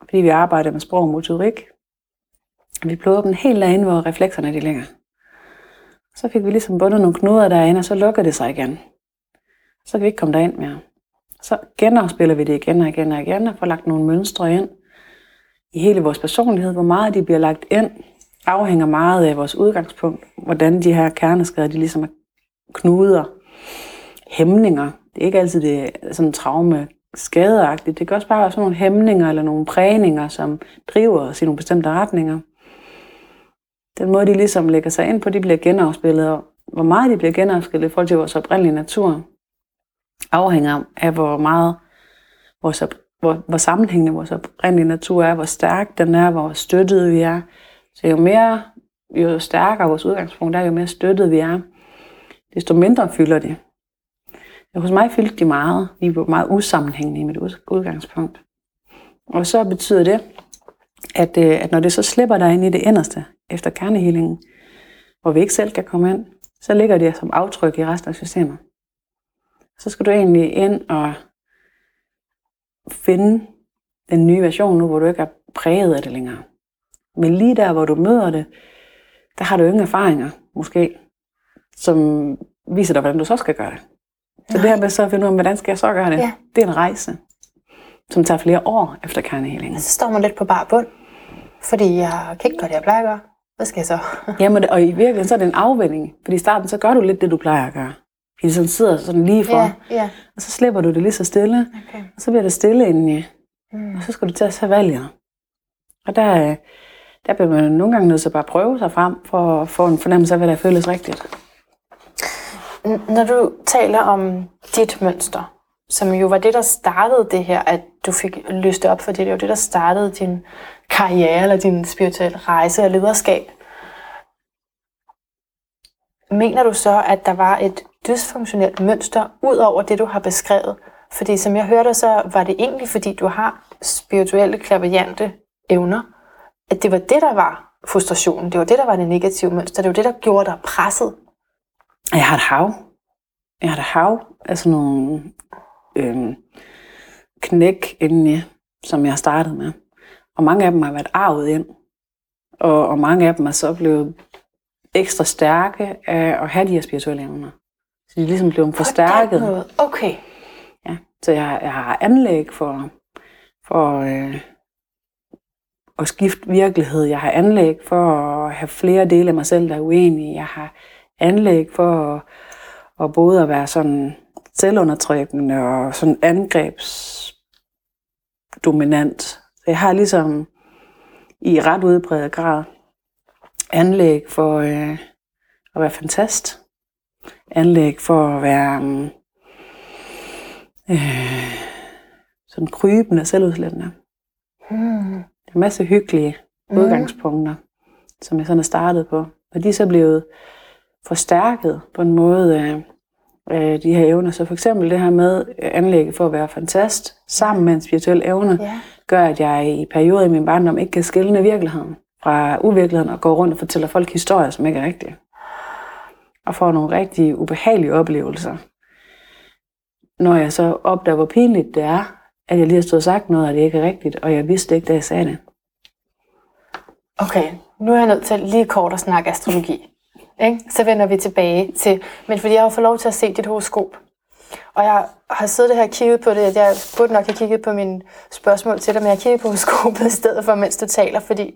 Fordi vi arbejder med sprog og motorik. Vi blev åbne helt derinde, hvor reflekserne de ligger. Så fik vi ligesom bundet nogle knuder derinde, og så lukker det sig igen. Så kan vi ikke komme derind mere. Så genafspiller vi det igen og igen og igen, og får lagt nogle mønstre ind i hele vores personlighed. Hvor meget de bliver lagt ind, afhænger meget af vores udgangspunkt. Hvordan de her kerneskader, de ligesom er knuder, hæmninger. Det er ikke altid det sådan traume skadeagtigt. Det kan også bare være sådan nogle hæmninger eller nogle prægninger, som driver os i nogle bestemte retninger. Den måde, de ligesom lægger sig ind på, de bliver genafspillet, og hvor meget de bliver genafspillet i forhold til vores oprindelige natur, afhænger af, hvor meget vores op- hvor, hvor sammenhængende vores oprindelige natur er, hvor stærk den er, hvor støttet vi er. Så jo mere, jo stærkere vores udgangspunkt er, jo mere støttet vi er, desto mindre fylder de. Hos mig fyldte de meget. Vi var meget usammenhængende i mit udgangspunkt. Og så betyder det, at, øh, at når det så slipper dig ind i det inderste efter kernehealingen, hvor vi ikke selv kan komme ind, så ligger det som aftryk i resten af systemet. Så skal du egentlig ind og finde den nye version nu, hvor du ikke er præget af det længere. Men lige der, hvor du møder det, der har du ingen erfaringer, måske, som viser dig, hvordan du så skal gøre det. Så Nej. det her med så at finde ud af, hvordan skal jeg så gøre det, ja. det er en rejse, som tager flere år efter kernehealing. Så står man lidt på bar bund, fordi jeg kan ikke gøre det, jeg plejer at gøre. Hvad skal jeg så? Jamen, og i virkeligheden så er det en afvending. Fordi i starten, så gør du lidt det, du plejer at gøre. Fordi sådan sidder sådan lige for. Ja, ja. Og så slipper du det lige så stille. Okay. Og så bliver det stille indeni. Mm. Og så skal du til at tage valget. Og der, der bliver man nogle gange nødt til at bare prøve sig frem, for at få en fornemmelse af, hvad der føles rigtigt. Når du taler om dit mønster, som jo var det, der startede det her, at du fik lyst op for det, det var det, der startede din karriere eller din spirituelle rejse og lederskab. Mener du så, at der var et dysfunktionelt mønster ud over det, du har beskrevet? Fordi som jeg hørte, så var det egentlig, fordi du har spirituelle, klaverjante evner, at det var det, der var frustrationen. Det var det, der var det negative mønster. Det var det, der gjorde dig presset. Jeg har et hav. Jeg har et hav af sådan nogle øhm, knæk indeni, som jeg har startet med. Og mange af dem har været arvet ind. Og, og mange af dem er så blevet ekstra stærke af at have de her spirituelle evner. Så de er ligesom blevet forstærket. Okay. Ja, så jeg, jeg har anlæg for, for øh, at skifte virkelighed. Jeg har anlæg for at have flere dele af mig selv, der er uenige. Jeg har anlæg for at, at både at være sådan selvundertrykkende og sådan angrebsdominant. Så jeg har ligesom i ret udbredt grad anlæg for øh, at være fantast. Anlæg for at være øh, sådan krybende, selvudslættende. Mm. Det er en masse hyggelige mm. udgangspunkter, som jeg sådan er startet på. Og de er så blevet forstærket på en måde af, af de her evner. Så for eksempel det her med anlægget for at være fantast, sammen med en spirituel evne, ja. gør, at jeg i perioder i min barndom ikke kan skille virkeligheden fra uvirkeligheden og går rundt og fortæller folk historier, som ikke er rigtige. Og får nogle rigtig ubehagelige oplevelser. Når jeg så opdager, hvor pinligt det er, at jeg lige har stået og sagt noget, og det ikke er rigtigt, og jeg vidste ikke, da jeg sagde det. Okay, nu er jeg nødt til lige kort at snakke astrologi. Ikke? Så vender vi tilbage til, men fordi jeg har fået lov til at se dit horoskop. Og jeg har siddet her og kigget på det. Jeg burde nok have kigget på mine spørgsmål til dig, men jeg har kigget på horoskopet i stedet for, mens du taler, fordi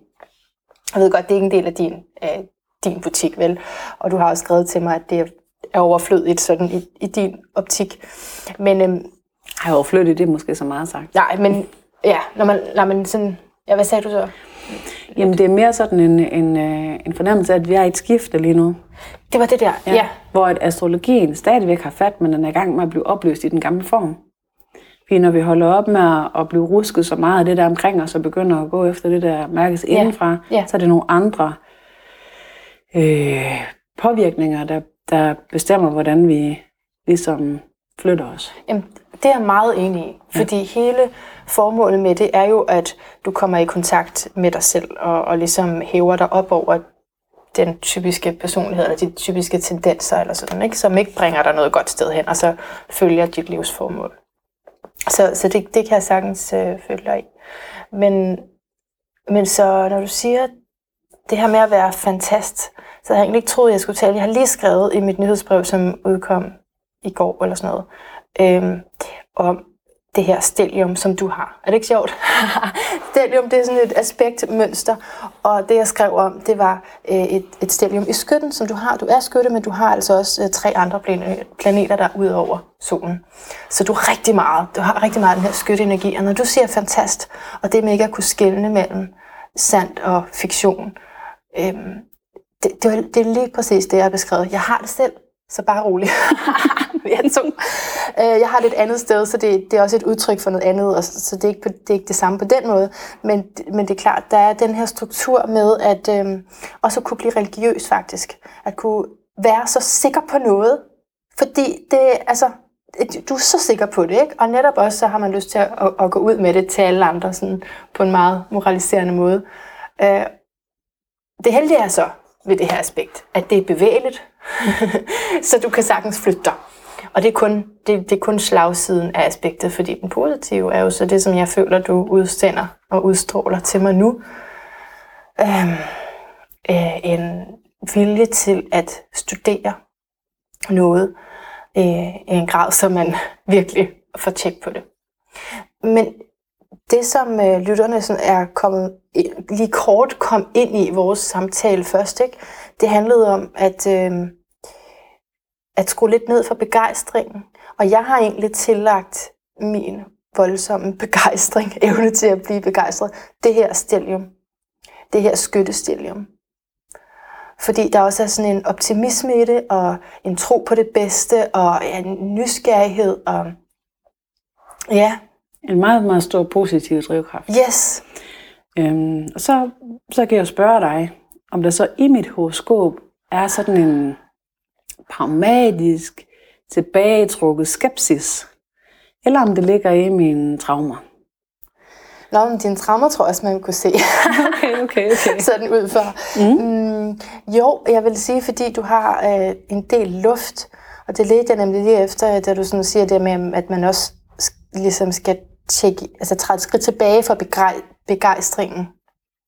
jeg ved godt, det er ikke en del af din, øh, din butik, vel? Og du har også skrevet til mig, at det er overflødigt sådan i, i din optik. Men, øhm, har overflødigt, det er måske så meget sagt. Nej, men ja, når man, når man sådan... Ja, hvad sagde du så? Jamen, det er mere sådan en, en, øh, en fornemmelse af, at vi er i et skifte lige nu. Det var det der, ja. ja. Hvor at astrologien stadigvæk har fat, men den er i gang med at blive opløst i den gamle form. Fordi når vi holder op med at blive rusket så meget af det der omkring os, og begynder at gå efter det der mærkes ja. indenfra, ja. så er det nogle andre øh, påvirkninger, der, der bestemmer, hvordan vi ligesom flytter os. Jamen, det er jeg meget enig i, fordi ja. hele formålet med det er jo, at du kommer i kontakt med dig selv, og, og ligesom hæver dig op over den typiske personlighed, eller de typiske tendenser, eller sådan, ikke? som ikke bringer dig noget godt sted hen, og så følger dit livsformål. Så, så det, det kan jeg sagtens øh, følge dig i. Men, men så når du siger det her med at være fantast, så havde jeg egentlig ikke troet, jeg skulle tale. Jeg har lige skrevet i mit nyhedsbrev, som udkom i går eller sådan noget, øh, om det her stelium, som du har. Er det ikke sjovt? stelium, det er sådan et aspektmønster, og det jeg skrev om, det var øh, et, et stelium i skytten, som du har. Du er skytte, men du har altså også øh, tre andre planeter, der er ud over solen. Så du har rigtig meget, du har rigtig meget den her skytteenergi, og når du siger fantast, og det med ikke at kunne skelne mellem sandt og fiktion, øh, det, det, det er lige præcis det, jeg har beskrevet. Jeg har det selv, så bare rolig. vi er. Øh, jeg har det et andet sted, så det, det er også et udtryk for noget andet, og så, så det, er ikke på, det er ikke det samme på den måde. Men, men det er klart, der er den her struktur med at øh, også at kunne blive religiøs faktisk. At kunne være så sikker på noget, fordi det, altså, du er så sikker på det, ikke? Og netop også, så har man lyst til at, at, at gå ud med det til alle andre, sådan på en meget moraliserende måde. Øh, det heldige er så ved det her aspekt, at det er bevægeligt, så du kan sagtens flytte dig. Og det er, kun, det, det er kun slagsiden af aspektet, fordi den positive er jo så det, som jeg føler, du udsender og udstråler til mig nu. Øhm, øh, en vilje til at studere noget øh, i en grad, så man virkelig får tjek på det. Men det, som øh, lytterne sådan er kommet lige kort kom ind i vores samtale først, ikke? det handlede om at, øh, at skrue lidt ned for begejstringen. Og jeg har egentlig tillagt min voldsomme begejstring, evne til at blive begejstret, det her stelium. Det her skyttestelium. Fordi der også er sådan en optimisme i det, og en tro på det bedste, og en nysgerrighed, og ja. En meget, meget stor positiv drivkraft. Yes. Øhm, og så, så kan jeg spørge dig, om der så i mit horoskop er sådan en pragmatisk, tilbagetrukket skepsis, eller om det ligger i mine traumer. Nå, men dine traumer tror jeg også, man kunne se. okay, okay, okay. Sådan ud for. Mm. Mm, jo, jeg vil sige, fordi du har øh, en del luft, og det ledte jeg nemlig lige efter, da du sådan siger det med, at man også ligesom skal tjekke, altså træde et skridt tilbage for begejstringen,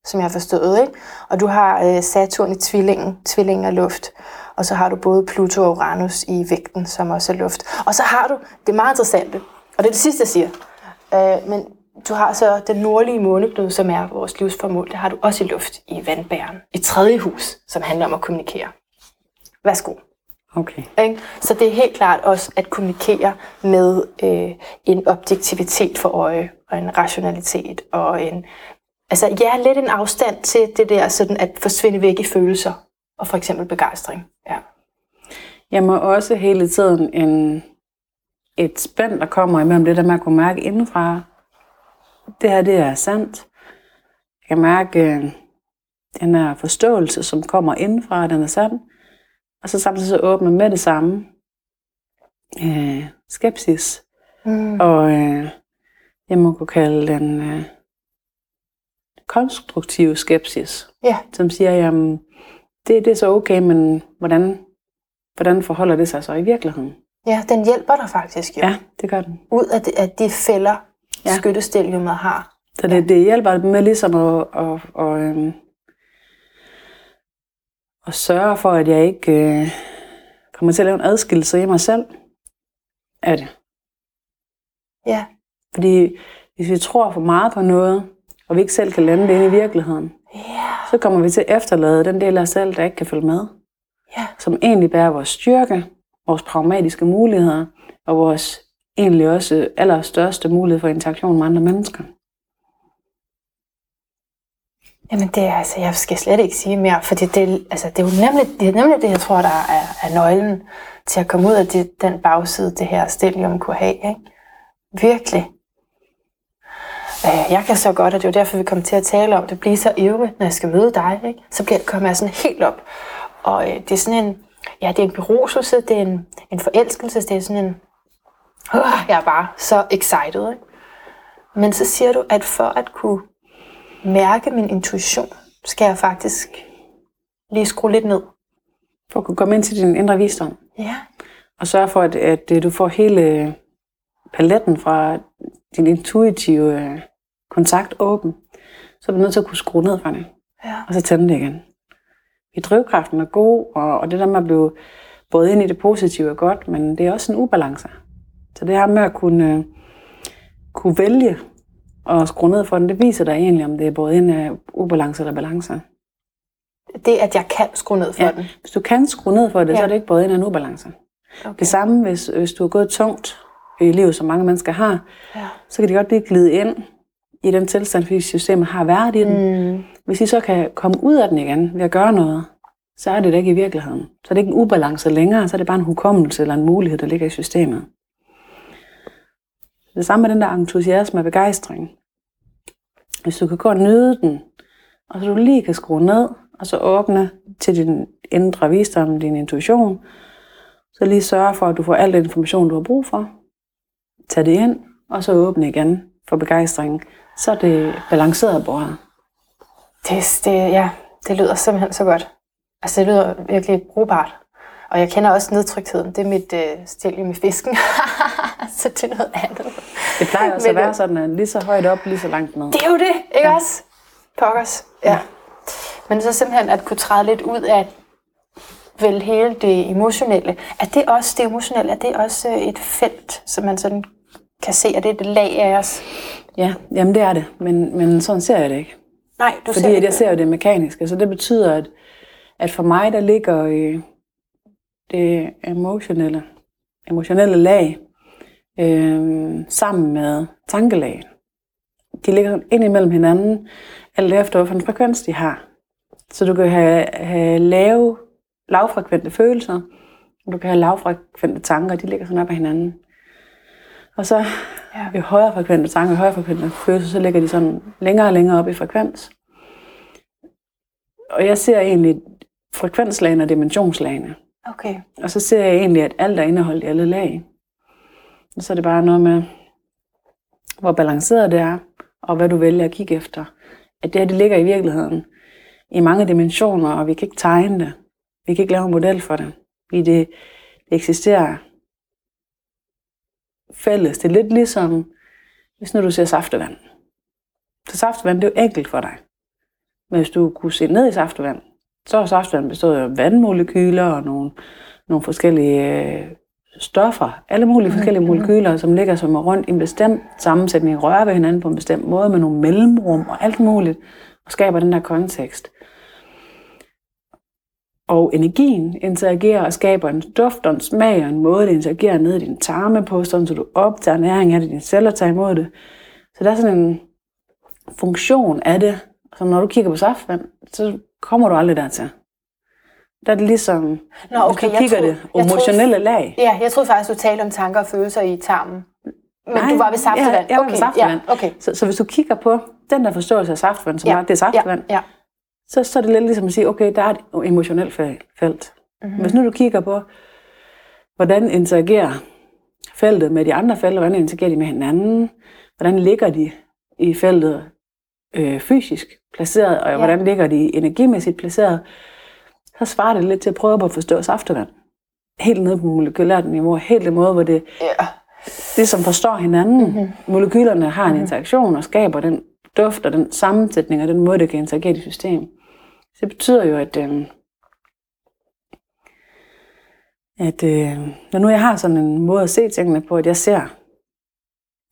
som jeg har forstået. Ikke? Og du har øh, Saturn i tvillingen, tvillingen af luft. Og så har du både Pluto og Uranus i vægten, som også er luft. Og så har du, det meget interessant, og det er det sidste, jeg siger, øh, men du har så den nordlige måneblod, som er vores livsformål. Det har du også i luft i vandbæren. I tredje hus, som handler om at kommunikere. Værsgo. Okay. Ikke? Så det er helt klart også at kommunikere med øh, en objektivitet for øje, og en rationalitet, og en, altså ja, lidt en afstand til det der sådan at forsvinde væk i følelser, og for eksempel begejstring. Ja. Jeg må også hele tiden en, et spænd, der kommer imellem det der at kunne mærke indenfra, det her det er sandt. Jeg kan mærke øh, den her forståelse, som kommer indenfra, den er sand. Og så samtidig så åbner med det samme. Øh, skepsis. Mm. Og øh, jeg må kunne kalde den øh, konstruktiv skepsis. Ja. Som siger, jamen, det, det er så okay, men hvordan, hvordan forholder det sig så i virkeligheden? Ja, den hjælper dig faktisk jo. Ja, det gør den. Ud af, de, af de fælder, ja. skyttestillummet har. Så det, det hjælper med ligesom at, at, at, at, øhm, at sørge for, at jeg ikke øh, kommer til at lave en adskillelse i mig selv af det. Ja. Fordi hvis vi tror for meget på noget, og vi ikke selv kan lande det ind i virkeligheden, yeah. så kommer vi til at efterlade den del af os selv, der ikke kan følge med. Yeah. Som egentlig bærer vores styrke, vores pragmatiske muligheder og vores egentlig også allerstørste mulighed for interaktion med andre mennesker. Jamen det er altså, jeg skal slet ikke sige mere, for det, det, altså, det, er jo nemlig, det er nemlig det, jeg tror, der er, er nøglen til at komme ud af det, den bagside, det her stelium kunne have. Ikke? Virkelig. Øh, jeg kan så godt, og det er jo derfor, vi kommer til at tale om det, blive så ivrigt, når jeg skal møde dig. Ikke? Så bliver, kommer jeg sådan helt op. Og øh, det er sådan en, ja, det er en beruselse, det er en, en forelskelse, det er sådan en, uh, jeg er bare så excited. Ikke? Men så siger du, at for at kunne mærke min intuition, skal jeg faktisk lige skrue lidt ned. For at kunne komme ind til din indre visdom. Ja. Og sørge for, at, at du får hele paletten fra din intuitive øh, kontakt åben. Så er du nødt til at kunne skrue ned for det. Ja. Og så tænde det igen. I drivkraften er god, og, og det der med at blive både ind i det positive er godt, men det er også en ubalance. Så det her med at kunne, kunne vælge og skrue ned for den, det viser dig egentlig, om det er både en ubalance eller balance. Det, at jeg kan skrue ned for ja. den? Hvis du kan skrue ned for det, ja. så er det ikke både en en ubalance. Okay. Det samme, hvis, hvis du har gået tungt i livet, som mange mennesker har, ja. så kan de godt lige glide ind i den tilstand, fordi systemet har været i den. Mm. Hvis de så kan komme ud af den igen ved at gøre noget, så er det da ikke i virkeligheden. Så er det ikke en ubalance længere, så er det bare en hukommelse eller en mulighed, der ligger i systemet. Det samme med den der entusiasme og begejstring. Hvis du kan gå og nyde den, og så du lige kan skrue ned, og så åbne til din indre visdom, din intuition, så lige sørge for, at du får al den information, du har brug for. Tag det ind, og så åbne igen for begejstringen. Så er det balanceret bordet. Det, det, ja, det lyder simpelthen så godt. Altså, det lyder virkelig brugbart. Og jeg kender også nedtryktheden. Det er mit øh, stil med fisken. så det er noget andet. Det plejer også Men, at være sådan, at lige så højt op, lige så langt ned. Det er jo det, ikke ja. også? Pokkers. Ja. ja. Men så simpelthen at kunne træde lidt ud af vel hele det emotionelle. Er det også det emotionelle? Er det også øh, et felt, som man sådan kan se, at det er et lag af os? Ja, jamen det er det. Men, men sådan ser jeg det ikke. Nej, du Fordi ser det jeg ser jo det mekaniske. Så det betyder, at, at for mig, der ligger øh, det emotionelle, emotionelle lag øh, sammen med tankelag. De ligger ind imellem hinanden, alt efter hvilken frekvens de har. Så du kan have, have lave, lavfrekvente følelser, og du kan have lavfrekvente tanker, de ligger sådan op ad hinanden. Og så ja. ved højere frekvente tanker, højere frekvente følelser, så ligger de sådan længere og længere op i frekvens. Og jeg ser egentlig frekvenslagene og dimensionslagene. Okay. Og så ser jeg egentlig, at alt er indeholdt i alle lag. Og så er det bare noget med, hvor balanceret det er, og hvad du vælger at kigge efter. At det her, det ligger i virkeligheden i mange dimensioner, og vi kan ikke tegne det. Vi kan ikke lave en model for det. Fordi det, det eksisterer fælles. Det er lidt ligesom, hvis nu du ser saftevand. Så saftevand, det er jo enkelt for dig. Men hvis du kunne se ned i saftevand, så er saftevand bestået af vandmolekyler og nogle, nogle forskellige øh, stoffer, alle mulige forskellige mm-hmm. molekyler, som ligger som er rundt i en bestemt sammensætning, rører ved hinanden på en bestemt måde med nogle mellemrum og alt muligt, og skaber den der kontekst. Og energien interagerer og skaber en duft og en smag og en måde, det interagerer ned i din tarme på, sådan så du optager næring af det, dine celler tager imod det. Så der er sådan en funktion af det, som når du kigger på saftvand, så kommer du aldrig dertil. Der er det ligesom, Nå, okay, du kigger troede, det emotionelle troede, lag. Ja, jeg troede faktisk, du talte om tanker og følelser i tarmen. Men Nej, du var ved saftevand? Ja, jeg var okay, ved saftevand. Ja, okay. så, så hvis du kigger på den der forståelse af saftevand, som ja, er, det er saftevand, ja, ja. Så, så er det lidt ligesom at sige, okay, der er et emotionelt felt. Mm-hmm. Hvis nu du kigger på, hvordan interagerer feltet med de andre felter, hvordan interagerer de med hinanden, hvordan ligger de i feltet øh, fysisk placeret, og ja. hvordan ligger de energimæssigt placeret, så svarer det lidt til at prøve at forstå saftevand. Helt ned på molekylært niveau, helt i måde, hvor det, ja. det som forstår hinanden. Mm-hmm. Molekylerne har en mm-hmm. interaktion og skaber den duft og den sammensætning og den måde, det kan interagere i system. Så det betyder jo, at, øh, at øh, når nu jeg har sådan en måde at se tingene på, at jeg ser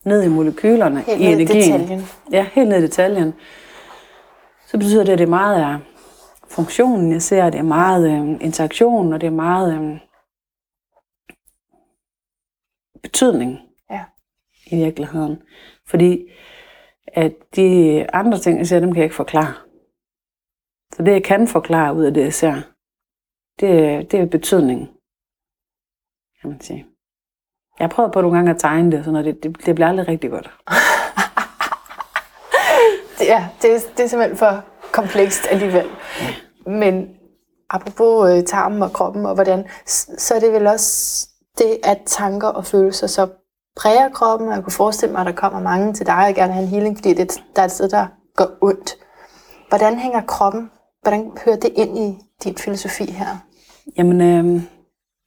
ned i molekylerne helt i energien. Detaljen. Ja, helt ned i detaljen. Så betyder det, at det er meget af funktionen, jeg ser. Det er meget øh, interaktion, og det er meget øh, betydning ja. i virkeligheden. Fordi at de andre ting, jeg ser, dem kan jeg ikke forklare. Så det, jeg kan forklare ud af det, jeg ser, det, det er betydning, kan man sige. Jeg har prøvet på nogle gange at tegne det, så når det, det, det bliver aldrig rigtig godt. ja, det, det er simpelthen for komplekst alligevel. Men apropos øh, tarmen og kroppen og hvordan, så er det vel også det, at tanker og følelser så præger kroppen, og jeg kunne forestille mig, at der kommer mange til dig og gerne have en healing, fordi det, der er et sted, der går ondt. Hvordan hænger kroppen, hvordan hører det ind i din filosofi her? Jamen, øh,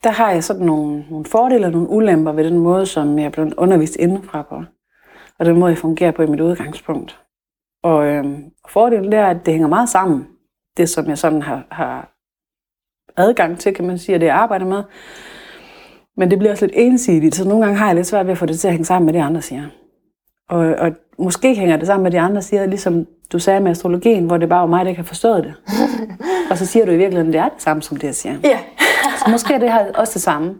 der har jeg sådan nogle, nogle fordele og nogle ulemper ved den måde, som jeg er blevet undervist indenfra på. Og den måde, jeg fungerer på i mit udgangspunkt. Og øh, fordelen det er, at det hænger meget sammen. Det, som jeg sådan har, har adgang til, kan man sige, og det jeg arbejder med. Men det bliver også lidt ensidigt, så nogle gange har jeg lidt svært ved at få det til at hænge sammen med det, andre siger. Og, og måske hænger det sammen med det, andre siger, ligesom du sagde med astrologien, hvor det bare var mig, der ikke har forstået det. og så siger du i virkeligheden, at det er det samme, som det, jeg siger. Ja. så måske er det her også det samme,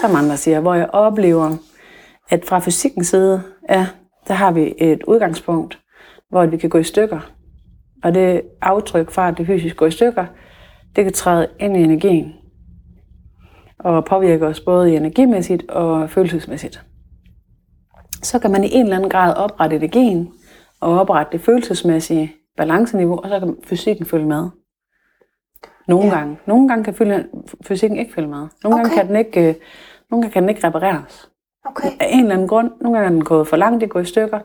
som andre siger, hvor jeg oplever, at fra fysikkens side, ja, der har vi et udgangspunkt, hvor vi kan gå i stykker. Og det aftryk fra, at det fysisk går i stykker, det kan træde ind i energien og påvirke os både energimæssigt og følelsesmæssigt. Så kan man i en eller anden grad oprette energien og oprette det følelsesmæssige balanceniveau, og så kan fysikken følge med. Nogle ja. gange. Nogle gange kan fysikken ikke følge med. Nogle okay. gange kan den ikke, øh, nogle gange kan den ikke repareres. Okay. Af en eller anden grund. Nogle gange er den gået for langt, det går i stykker.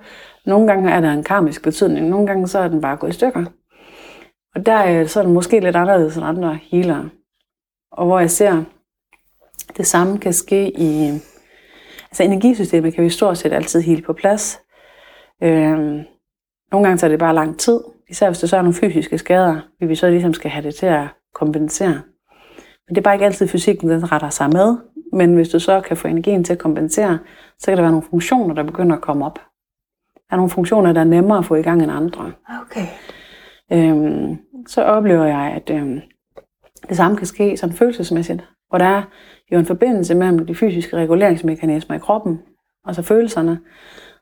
Nogle gange er der en karmisk betydning. Nogle gange så er den bare gået i stykker. Og der er så den måske lidt anderledes end andre healere. Og hvor jeg ser, det samme kan ske i... Altså energisystemet kan vi stort set altid helt på plads. Øhm, nogle gange tager det bare lang tid. Især hvis der så er nogle fysiske skader, vi vi så ligesom skal have det til at kompensere. Men det er bare ikke altid fysikken, den retter sig med. Men hvis du så kan få energien til at kompensere, så kan der være nogle funktioner, der begynder at komme op. Der er nogle funktioner, der er nemmere at få i gang end andre. Okay. Øhm, så oplever jeg, at øhm, det samme kan ske sådan følelsesmæssigt, hvor der er jo en forbindelse mellem de fysiske reguleringsmekanismer i kroppen, og så følelserne.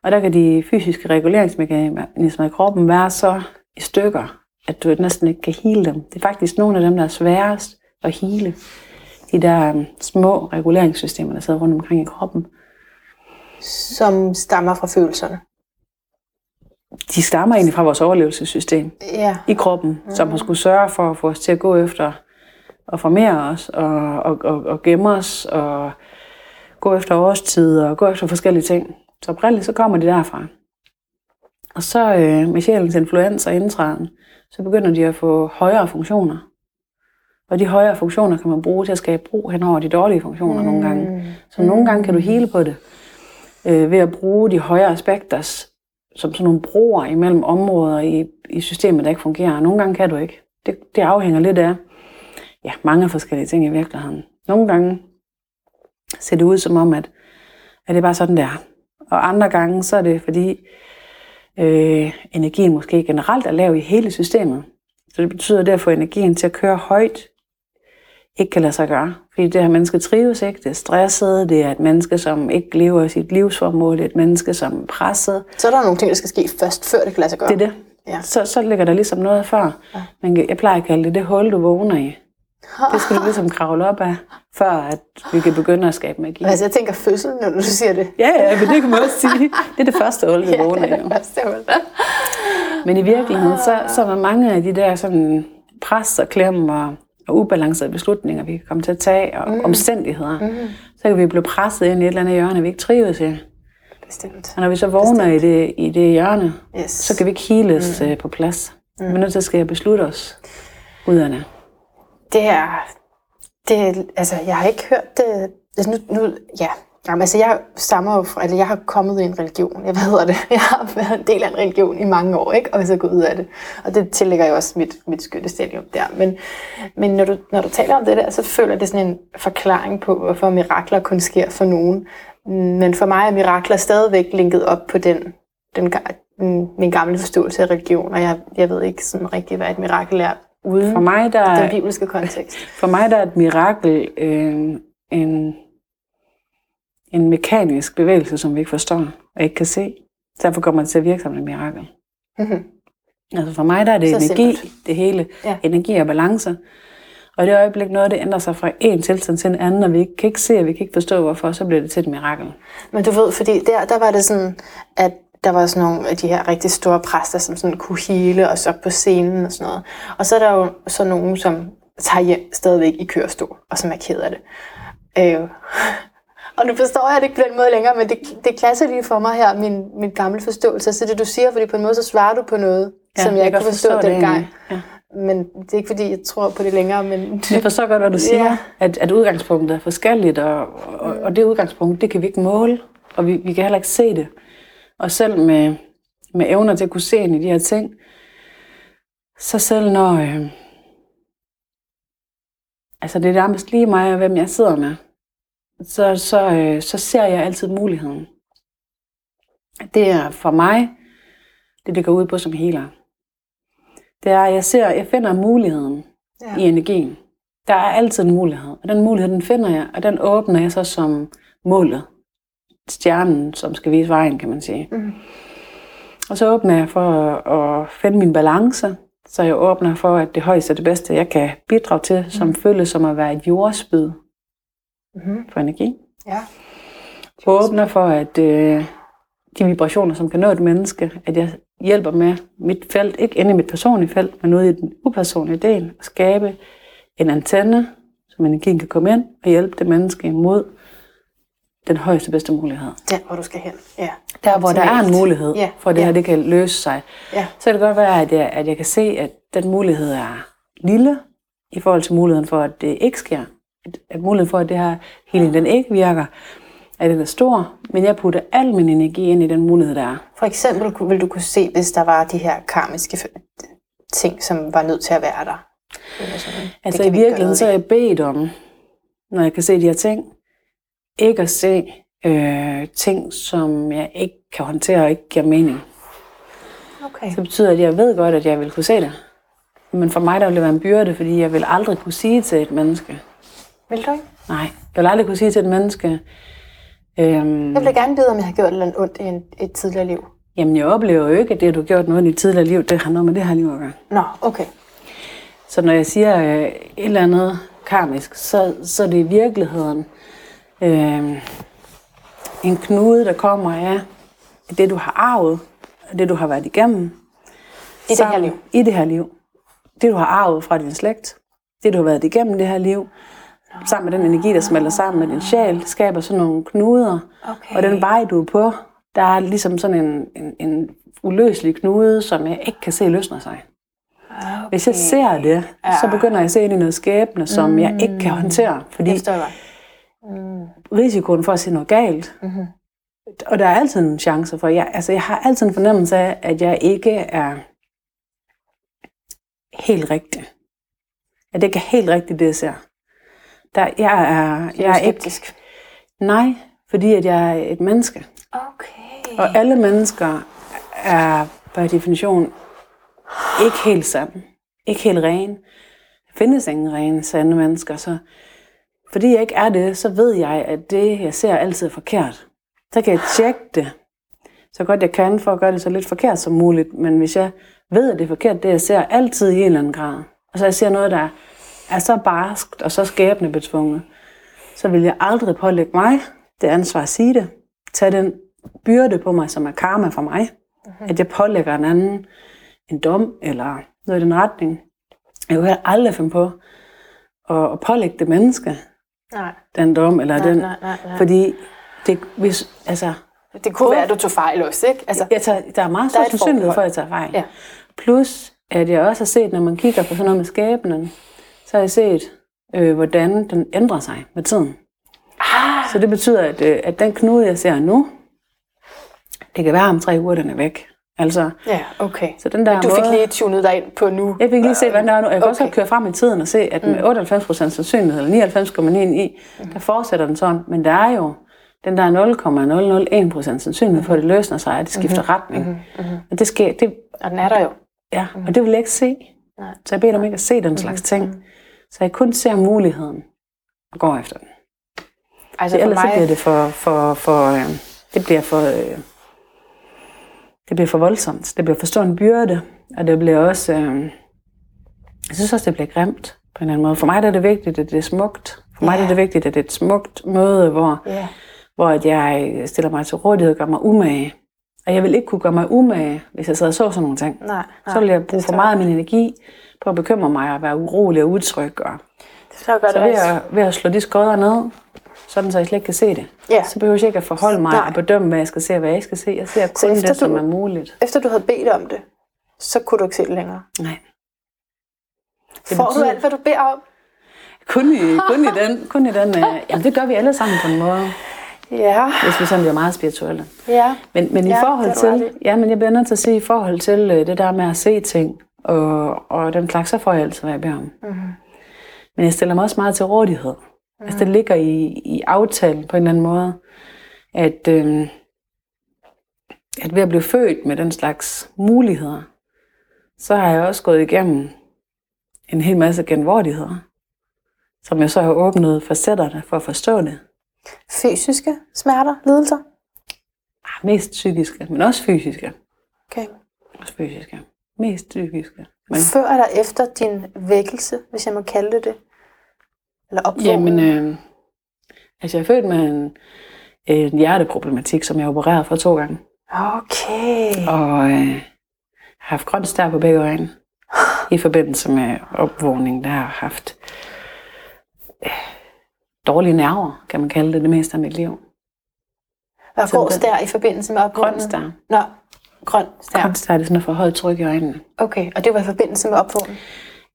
Og der kan de fysiske reguleringsmekanismer i kroppen være så i stykker, at du næsten ikke kan hele dem. Det er faktisk nogle af dem, der er sværest at hele. De der um, små reguleringssystemer, der sidder rundt omkring i kroppen. Som stammer fra følelserne? De stammer egentlig fra vores overlevelsessystem ja. i kroppen, mm. som har skulle sørge for at få os til at gå efter og formere os og, og, og, og gemme os og gå efter årstider og gå efter forskellige ting. Så oprindeligt så kommer de derfra. Og så øh, med sjælens influens og indtræden, så begynder de at få højere funktioner. Og de højere funktioner kan man bruge til at skabe brug hen over de dårlige funktioner mm. nogle gange. Så nogle gange kan du hele på det øh, ved at bruge de højere aspekter som sådan nogle broer imellem områder i, i systemet, der ikke fungerer. Nogle gange kan du ikke. Det, det afhænger lidt af ja, mange forskellige ting i virkeligheden. Nogle gange ser det ud som om, at, at det er bare sådan, der. Og andre gange, så er det fordi, øh, energien måske generelt er lav i hele systemet. Så det betyder, det at energien til at køre højt, ikke kan lade sig gøre. Fordi det her menneske trives ikke, det er stresset, det er et menneske, som ikke lever sit livsformål, det er et menneske, som er presset. Så er der nogle ting, der skal ske først, før det kan lade sig gøre. Det er det. Ja. Så, så ligger der ligesom noget før. Ja. Men jeg plejer at kalde det det hul, du vågner i. Det skal du ligesom kravle op af, før at vi kan begynde at skabe magi. Altså jeg tænker fødsel, når du siger det. Ja, ja, men det kan man også sige. Det er det første hul, vi vågner ja, det er det første hul. Men i virkeligheden, så, så er mange af de der sådan pres og klem og, og ubalancerede beslutninger, vi kan komme til at tage, og mm. omstændigheder, mm. så kan vi blive presset ind i et eller andet hjørne, vi ikke trives i. Bestemt. Og når vi så vågner i det, i det hjørne, yes. så kan vi ikke heales mm. på plads. Mm. Vi er nødt til at skal beslutte os ud af det. Det er, det, altså jeg har ikke hørt det, altså nu, nu ja, Jamen, altså jeg stammer jo fra, eller jeg har kommet i en religion, jeg ved det, jeg har været en del af en religion i mange år, ikke? og så gået ud af det. Og det tillægger jo også mit, mit skyttestadium der. Men, men når, du, når du taler om det der, så føler det sådan en forklaring på, hvorfor mirakler kun sker for nogen. Men for mig er mirakler stadigvæk linket op på den, den, min gamle forståelse af religion, og jeg, jeg ved ikke sådan rigtig, hvad et mirakel er uden for mig, der, den bibelske kontekst. For mig der er et mirakel øh, en, en mekanisk bevægelse, som vi ikke forstår og ikke kan se. Derfor kommer det til at virke som et mirakel. Mm-hmm. Altså for mig der er det Så energi, simpelt. det hele. Ja. Energi og balance. Og i det øjeblik noget det ændrer sig fra en tilstand til en anden, og vi kan ikke se, og vi kan ikke forstå hvorfor, så bliver det til et mirakel. Men du ved, fordi der, der var det sådan, at der var sådan nogle af de her rigtig store præster, som sådan kunne hele os op på scenen og sådan noget. Og så er der jo så nogen, som tager hjem stadigvæk i kørestol, og som er ked af det. Øh. Og nu forstår jeg det ikke på den måde længere, men det, det klasser lige for mig her, min, min gamle forståelse. Så det du siger, fordi på en måde så svarer du på noget, ja, som jeg, ikke kunne forstå, forstå dengang. Ja. Men det er ikke fordi, jeg tror på det længere. Men... Jeg forstår godt, hvad du siger. Ja. At, at udgangspunktet er forskelligt, og, og, og det udgangspunkt, det kan vi ikke måle. Og vi, vi kan heller ikke se det. Og selv med, med evner til at kunne se ind i de her ting, så selv når... Øh, altså det er nærmest lige mig og hvem jeg sidder med, så, så, øh, så ser jeg altid muligheden. Det er for mig, det det går ud på som healer. Det er, at jeg ser, jeg finder muligheden ja. i energien. Der er altid en mulighed, og den mulighed, den finder jeg, og den åbner jeg så som målet stjernen, som skal vise vejen, kan man sige. Mm. Og så åbner jeg for at, at finde min balance, Så jeg åbner for, at det højeste er det bedste, jeg kan bidrage til, som mm. føles som at være et jordspyd Mm-hmm. for energi. Ja. Åbner for, at øh, de vibrationer, som kan nå et menneske, at jeg hjælper med mit felt, ikke inde i mit personlige felt, men ude i den upersonlige del, at skabe en antenne, som energien kan komme ind og hjælpe det menneske imod den højeste bedste mulighed. Der, hvor du skal hen. Ja. Der, hvor der er en mulighed Ja, for, at det ja. her det kan løse sig, Ja. så kan det godt være, at jeg, at jeg kan se, at den mulighed er lille i forhold til muligheden for, at det ikke sker. At, at muligheden for, at det her healing den ikke virker, at den er stor, men jeg putter al min energi ind i den mulighed, der er. For eksempel vil du kunne se, hvis der var de her karmiske ting, som var nødt til at være der. Altså i virkeligheden, så er jeg bedt om, når jeg kan se de her ting, ikke at se øh, ting, som jeg ikke kan håndtere og ikke giver mening. Okay. Det betyder, at jeg ved godt, at jeg vil kunne se det. Men for mig der vil det være en byrde, fordi jeg vil aldrig kunne sige til et menneske, Vil du ikke? nej, jeg vil aldrig kunne sige til et menneske, øhm, Jeg vil gerne vide, om jeg har gjort et eller andet ondt i en, et tidligere liv. jamen jeg oplever jo ikke, at det, du har gjort noget i dit tidligere liv, det har noget med det her liv at gøre. Nå, okay. Så når jeg siger øh, et eller andet karmisk, så, så er det i virkeligheden øh, en knude, der kommer af det, du har arvet, og det, du har været igennem. I det her liv. I det her liv. Det, du har arvet fra din slægt, det, du har været igennem det her liv, sammen med den energi, der smelter sammen med din sjæl, skaber sådan nogle knuder. Okay. Og den vej, du er på, der er ligesom sådan en, en, en uløselig knude, som jeg ikke kan se løsner sig. Okay. Hvis jeg ser det, så begynder jeg at se ind i noget skæbne, som mm. jeg ikke kan håndtere. Fordi jeg godt. risikoen for at se noget galt, Mhm. og der er altid en chance for, jeg, altså jeg har altid en fornemmelse af, at jeg ikke er helt rigtig. At det ikke er helt rigtigt, det jeg ser. Der, jeg er, Jeg jeg er ikke, skeptisk. nej, fordi at jeg er et menneske. Okay. Og alle mennesker er per definition ikke helt sande. Ikke helt rene. Der findes ingen rene, sande mennesker. Så fordi jeg ikke er det, så ved jeg, at det, jeg ser, altid er forkert. Så kan jeg tjekke det, så godt jeg kan, for at gøre det så lidt forkert som muligt. Men hvis jeg ved, at det er forkert, det jeg ser altid i en eller anden grad, og så jeg ser noget, der er så barskt og så skæbne betvunget, så vil jeg aldrig pålægge mig det ansvar at sige det. Tag den byrde på mig, som er karma for mig. Mm-hmm. At jeg pålægger en anden en dom eller noget i den retning. Jeg vil aldrig finde på at, at pålægge det menneske Nej. den dom eller Nej, den. nej, nej, nej. Fordi det, hvis, altså, Det kunne være, at du tog fejl også, ikke? Altså, jeg tager, der er meget stor sandsynlighed for, at jeg tager fejl. Ja. Plus, at jeg også har set, når man kigger på sådan noget med skæbnen, så har jeg set, øh, hvordan den ændrer sig med tiden. ah, Så det betyder, at, øh, at den knude, jeg ser nu, det kan være om tre uger, den er væk. Altså, ja, okay. så den der Du fik måde, lige tunet dig ind på nu. jeg fik lige set, hvordan det er nu. Jeg kan også Okay. godt køre frem i tiden og se, at med 98% sandsynlighed, eller 99,9 der fortsætter den sådan. Men der er jo den der 0,001% sandsynlighed for, at det løsner sig, at det skifter retning. Og det sker, det, Og den er der jo. ja, og det vil jeg ikke se. Nej. Så jeg beder dem ikke at se den slags ting. Så jeg kun ser muligheden og går efter den. Altså Det, for ellers så mig, bliver det for, for, for øh, det bliver for, øh, det bliver for voldsomt. Det bliver for stor en byrde, og det bliver også, øh, jeg synes også, det bliver grimt på en eller anden måde. For mig er det vigtigt, at det er smukt. For mig der er det vigtigt, at det er et smukt møde, hvor, Ja. hvor at jeg stiller mig til rådighed og gør mig umage. Og jeg vil ikke kunne gøre mig umage, hvis jeg sad og så sådan nogle ting. Nej, nej, så vil jeg bruge for meget af min energi på at bekymre mig og være urolig og utryg. Og Det jeg godt. så ved at, ved at slå de skodder ned, sådan så jeg slet ikke kan se det. Ja. Så behøver jeg ikke at forholde mig Nej. og bedømme, hvad jeg skal se og hvad jeg skal se. Jeg ser Så kun efter det, som du- er muligt. Efter du havde bedt om det, så kunne du ikke se det længere. Nej. Det Får betyder- du alt, hvad du beder om? Kun i, kun i den, kun i den uh, jamen det gør vi alle sammen på en måde, Ja. hvis vi sådan bliver meget spirituelle. Ja. Men, men i Ja, forhold du ret til, ja, men jeg bliver nødt til at sige, i forhold til øh, det der med at se ting, og, og den slags, så får jeg altid, hvad jeg beder om. Mm-hmm. Men jeg stiller mig også meget til rådighed. Mm. Altså det ligger i, i aftalen på en eller anden måde, at, øh, at ved at blive født med den slags muligheder, så har jeg også gået igennem en hel masse genvordigheder, som jeg så har åbnet facetterne for at forstå det. Fysiske smerter, lidelser? Ah, Mest psykiske, men også fysiske. Okay. Også fysiske. Mest psykiske. Men... Før eller efter din vækkelse, hvis jeg må kalde det det? Eller opvågning? Jamen, øh, altså jeg er født med en, en hjerteproblematik, som jeg opererede for to gange. Okay. Og øh, har haft grønt stær på begge øjne. I forbindelse med opvågning, der har haft øh, dårlige nerver, kan man kalde det, det meste af mit liv. Hvad går stær i forbindelse med opvågning? Grønt stær. Nå, grønt stær. Grønt stær, det er sådan for højt tryk i øjnene. Okay, og det var i forbindelse med opvågning?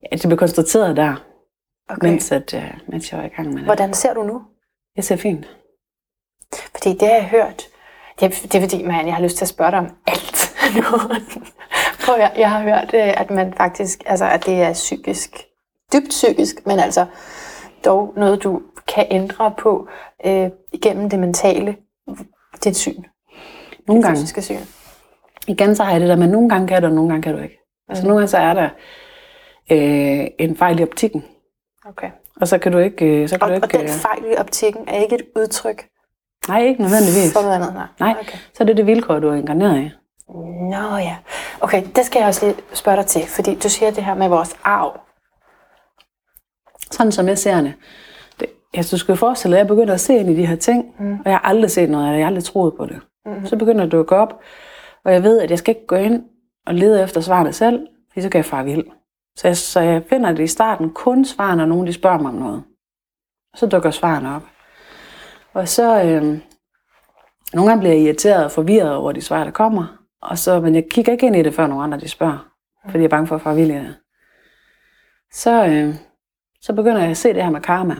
Ja, det blev konstateret der, okay. mens, at, uh, mens jeg var i gang med det. Hvordan ser du nu? Jeg ser fint. Fordi det har jeg hørt. Det er, det er fordi, man, jeg har lyst til at spørge dig om alt nu. For jeg, jeg har hørt, øh, at man faktisk, altså at det er psykisk, dybt psykisk, men altså dog noget, du kan ændre på øh, igennem det mentale, dit syn. Nogle gange. Fysiske syn. Igen så har jeg det der, men nogle gange kan du, og nogle gange kan du ikke. Altså mm. nogle gange så er der øh, en fejl i optikken. Okay. Og så kan du ikke... Øh, så kan og, du ikke og den øh, fejl i optikken er ikke et udtryk? Nej, ikke nødvendigvis. For noget andet, nej. Nej, okay. så er det det vilkår, du er inkarneret i. Nå ja. Okay, det skal jeg også lige spørge dig til, fordi du siger det her med vores arv. Sådan som jeg ser det. det altså, du skal jo forestille dig, at jeg begynder at se ind i de her ting, mm. og jeg har aldrig set noget af det, jeg har aldrig troet på det. Mm. Så begynder det at gå op, og jeg ved, at jeg skal ikke gå ind og lede efter svarene selv, for så kan jeg fare vild. Så jeg, så jeg finder det i starten kun svar, når nogen de spørger mig om noget. Og så dukker svarene op. Og så, øh, nogle gange bliver jeg irriteret og forvirret over de svar, der kommer. Og så, men jeg kigger ikke ind i det, før nogen andre de spørger. Fordi jeg er bange for at få det. Så, øh, så begynder jeg at se det her med karma.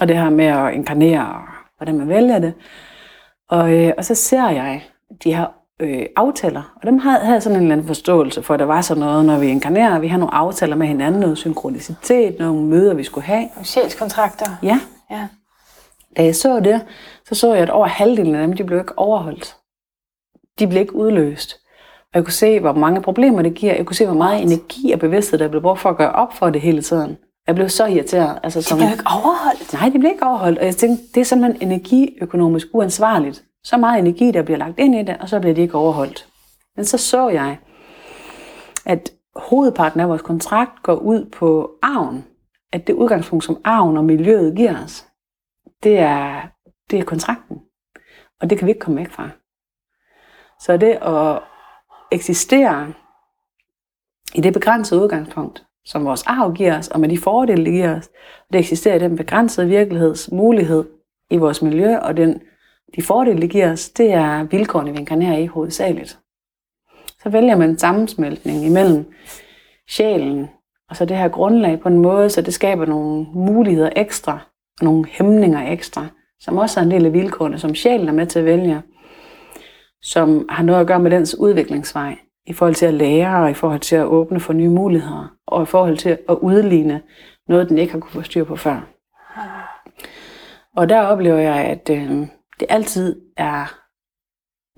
Og det her med at inkarnere, og hvordan man vælger det. Og, øh, og så ser jeg de her øh, aftaler. Og dem havde, havde sådan en eller anden forståelse for, at der var sådan noget, når vi inkarnerer. Vi har nogle aftaler med hinanden, noget synkronicitet, nogle møder, vi skulle have. Sjælskontrakter. Ja. ja. Da jeg så det, så så jeg, at over halvdelen af dem, de blev ikke overholdt. De blev ikke udløst. Og jeg kunne se, hvor mange problemer det giver. Jeg kunne se, hvor meget energi og bevidsthed, der blev brugt for at gøre op for det hele tiden. Jeg blev så irriteret. Altså, som, de blev ikke overholdt? Nej, de blev ikke overholdt. Og jeg tænkte, det er simpelthen energiøkonomisk uansvarligt. Så meget energi, der bliver lagt ind i det, og så bliver det ikke overholdt. Men så så jeg, at hovedparten af vores kontrakt går ud på arven. At det udgangspunkt, som arven og miljøet giver os, det er, det er kontrakten. Og det kan vi ikke komme væk fra. Så det at eksistere i det begrænsede udgangspunkt, som vores arv giver os, og med de fordele, det giver os, det eksisterer i den begrænsede virkelighedsmulighed i vores miljø, og den, de fordele, det giver os, det er vilkårene, vi inkarnerer i hovedsageligt. Så vælger man en sammensmeltning imellem sjælen og så det her grundlag på en måde, så det skaber nogle muligheder ekstra, og nogle hæmninger ekstra, som også er en del af vilkårene, som sjælen er med til at vælge, som har noget at gøre med dens udviklingsvej, i forhold til at lære, og i forhold til at åbne for nye muligheder, og i forhold til at udligne noget, den ikke har kunne få styr på før. Og der oplever jeg, at øh, det altid er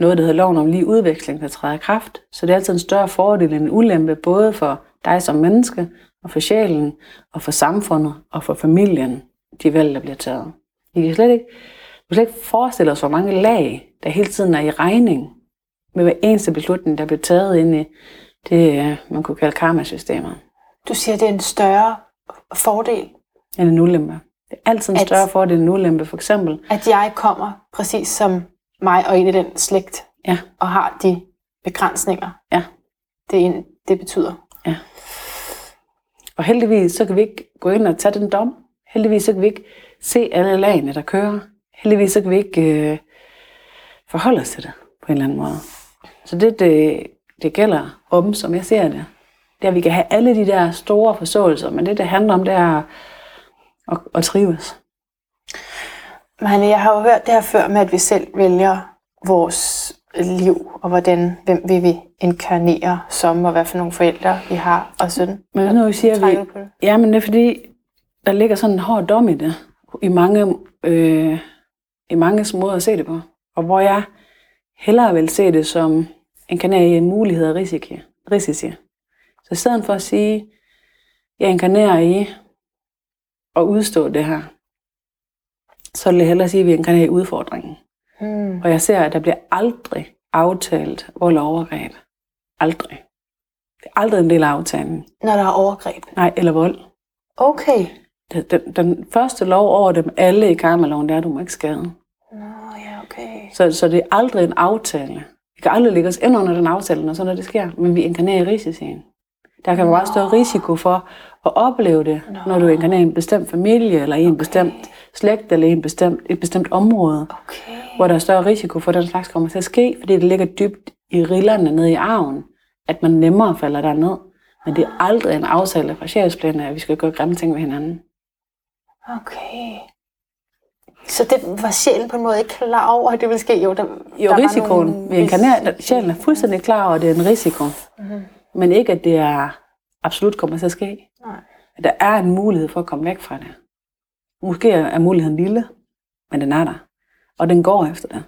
noget, der hedder loven om lige udveksling, der træder i kraft. Så det er altid en større fordel end en ulempe, både for dig som menneske, og for sjælen, og for samfundet, og for familien, de valg, der bliver taget. Vi kan slet ikke, vi kan slet ikke forestille os, hvor mange lag, der hele tiden er i regning med hver eneste beslutning, der bliver taget ind i det, man kunne kalde karmasystemet. Du siger, det er en større fordel? End en ulempe. Det er altid en at, større fordel end en ulempe, for eksempel. At jeg kommer præcis som mig og ind i den slægt, ja. og har de begrænsninger, ja. det, det betyder. Ja. Og heldigvis, så kan vi ikke gå ind og tage den dom. Heldigvis, så kan vi ikke se alle lagene, der kører. Heldigvis, så kan vi ikke øh, forholde os til det på en eller anden måde. Så det, det, det gælder om, som jeg ser det. Det er, at vi kan have alle de der store forståelser, men det, det handler om, det er at, at trives. Men jeg har jo hørt det her før med, at vi selv vælger vores liv, og hvordan, hvem vil vi inkarnere som, og hvad for nogle forældre vi har, og sådan. Men nu siger vi, ja, men det er fordi, der ligger sådan en hård dom i det, i mange, øh, i mange måder at se det på. Og hvor jeg hellere vil se det som inkarnere i en mulighed og risici. risici. Så i stedet for at sige, jeg inkarnerer i at udstå det her, så vil jeg hellere sige, at vi inkarnerer udfordringen. Mm. Og jeg ser, at der bliver aldrig aftalt vold og overgreb. Aldrig. Det er aldrig en del af aftalen. Når der er overgreb. Nej, eller vold. Okay. Den, den, den første lov over dem alle i karmaloven, det er, at du må ikke skade. Nå, ja, okay. Så, så det er aldrig en aftale. Vi kan aldrig lægge os ind under den aftale, når sådan noget det sker, men vi inkarnerer i risikoen. Der kan være meget større risiko for at opleve det, Nå. når du inkarnerer i en bestemt familie, eller i en bestemt slægt, eller i en bestemt, et bestemt område, Okay. hvor der er større risiko for, at den slags kommer til at ske, fordi det ligger dybt i rillerne nede i arven, at man nemmere falder derned. Men det er aldrig en aftale fra sjælsplanen, at vi skal gøre grimme ting ved hinanden. Okay. Så det var sjælen på en måde ikke klar over, at det ville ske? Jo, der, Jo, der risikoen. nogle Vi inkarnerer, sjælen er fuldstændig klar over, at det er en risiko. Mhm. Men ikke, at det er absolut kommer til at ske. Nej. At der er en mulighed for at komme væk fra det. Måske er er muligheden lille, men den er der. Og den går efter det.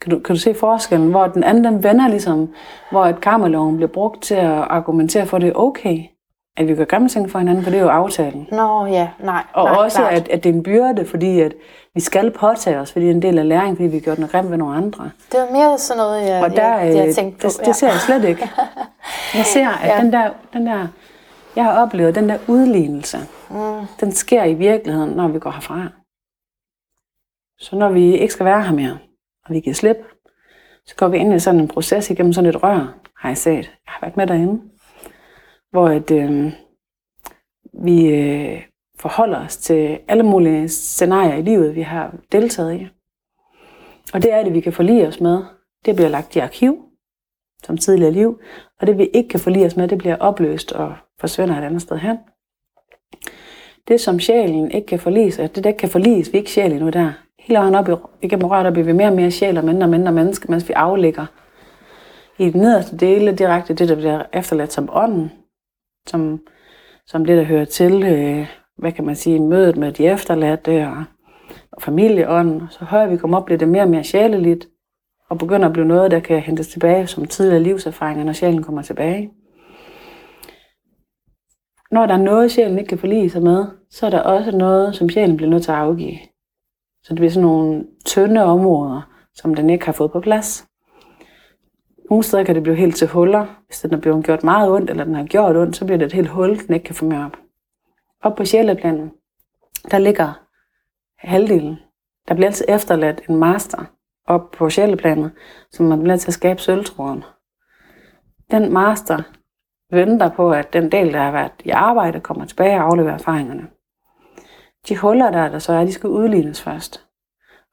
Kan du, kan du se forskellen, hvor den anden den vender ligesom, hvor et karmaloven bliver brugt til at argumentere for, at det er okay, at vi gør grimme ting for hinanden, for det er jo aftalen. Nå, ja, nej. Og nej, også, klart. at, at det er en byrde, fordi at vi skal påtage os, fordi det er en del af læring, fordi vi gjort noget grimt ved nogle andre. Det var mere sådan noget, jeg, Og der, jeg, jeg øh, tænkte på. det, det ser jeg slet ikke. Jeg ser, at Ja. den, der, den der, jeg har oplevet, den der udlignelse, Mm. den sker i virkeligheden, når vi går herfra. Så når vi ikke skal være her mere, og vi giver slip, så går vi ind i sådan en proces igennem sådan et rør, har jeg set. Jeg har været med derinde, hvor at, øh, vi øh, forholder os til alle mulige scenarier i livet, vi har deltaget i. Og det er det, vi kan forlige os med. Det bliver lagt i arkiv, som tidligere liv, og det vi ikke kan forlige os med, det bliver opløst og forsvinder et andet sted hen. Det, som sjælen ikke kan forlige sig, det, der ikke kan forliges, vi er ikke sjæl endnu der. Hele vejen op i, igennem røret, der bliver vi mere og mere sjæl og mindre og mindre menneske, mens vi aflægger i den nederste dele direkte det, der bliver efterladt som ånden, som, som det, der hører til, øh, hvad kan man sige, mødet med de efterladte og, og familieånden. Så højere vi kommer op, bliver det mere og mere sjæleligt, og begynder at blive noget, der kan hentes tilbage som tidligere livserfaringer, når sjælen kommer tilbage. Når der er noget, sjælen ikke kan forlige sig med, så er der også noget, som sjælen bliver nødt til at afgive. Så det bliver sådan nogle tynde områder, som den ikke har fået på plads. Nogle steder kan det blive helt til huller. Hvis den er blevet gjort meget ondt, eller den har gjort ondt, så bliver det et helt hul, den ikke kan få mere op. Op på sjæleplanen, der ligger halvdelen. Der bliver altid efterladt en master op på sjæleplanet, som man bliver til at skabe sølvtråden. Den master venter på, at den del, der har været i arbejde, kommer tilbage og afleverer erfaringerne. De huller, der, der så er, de skal udlignes først.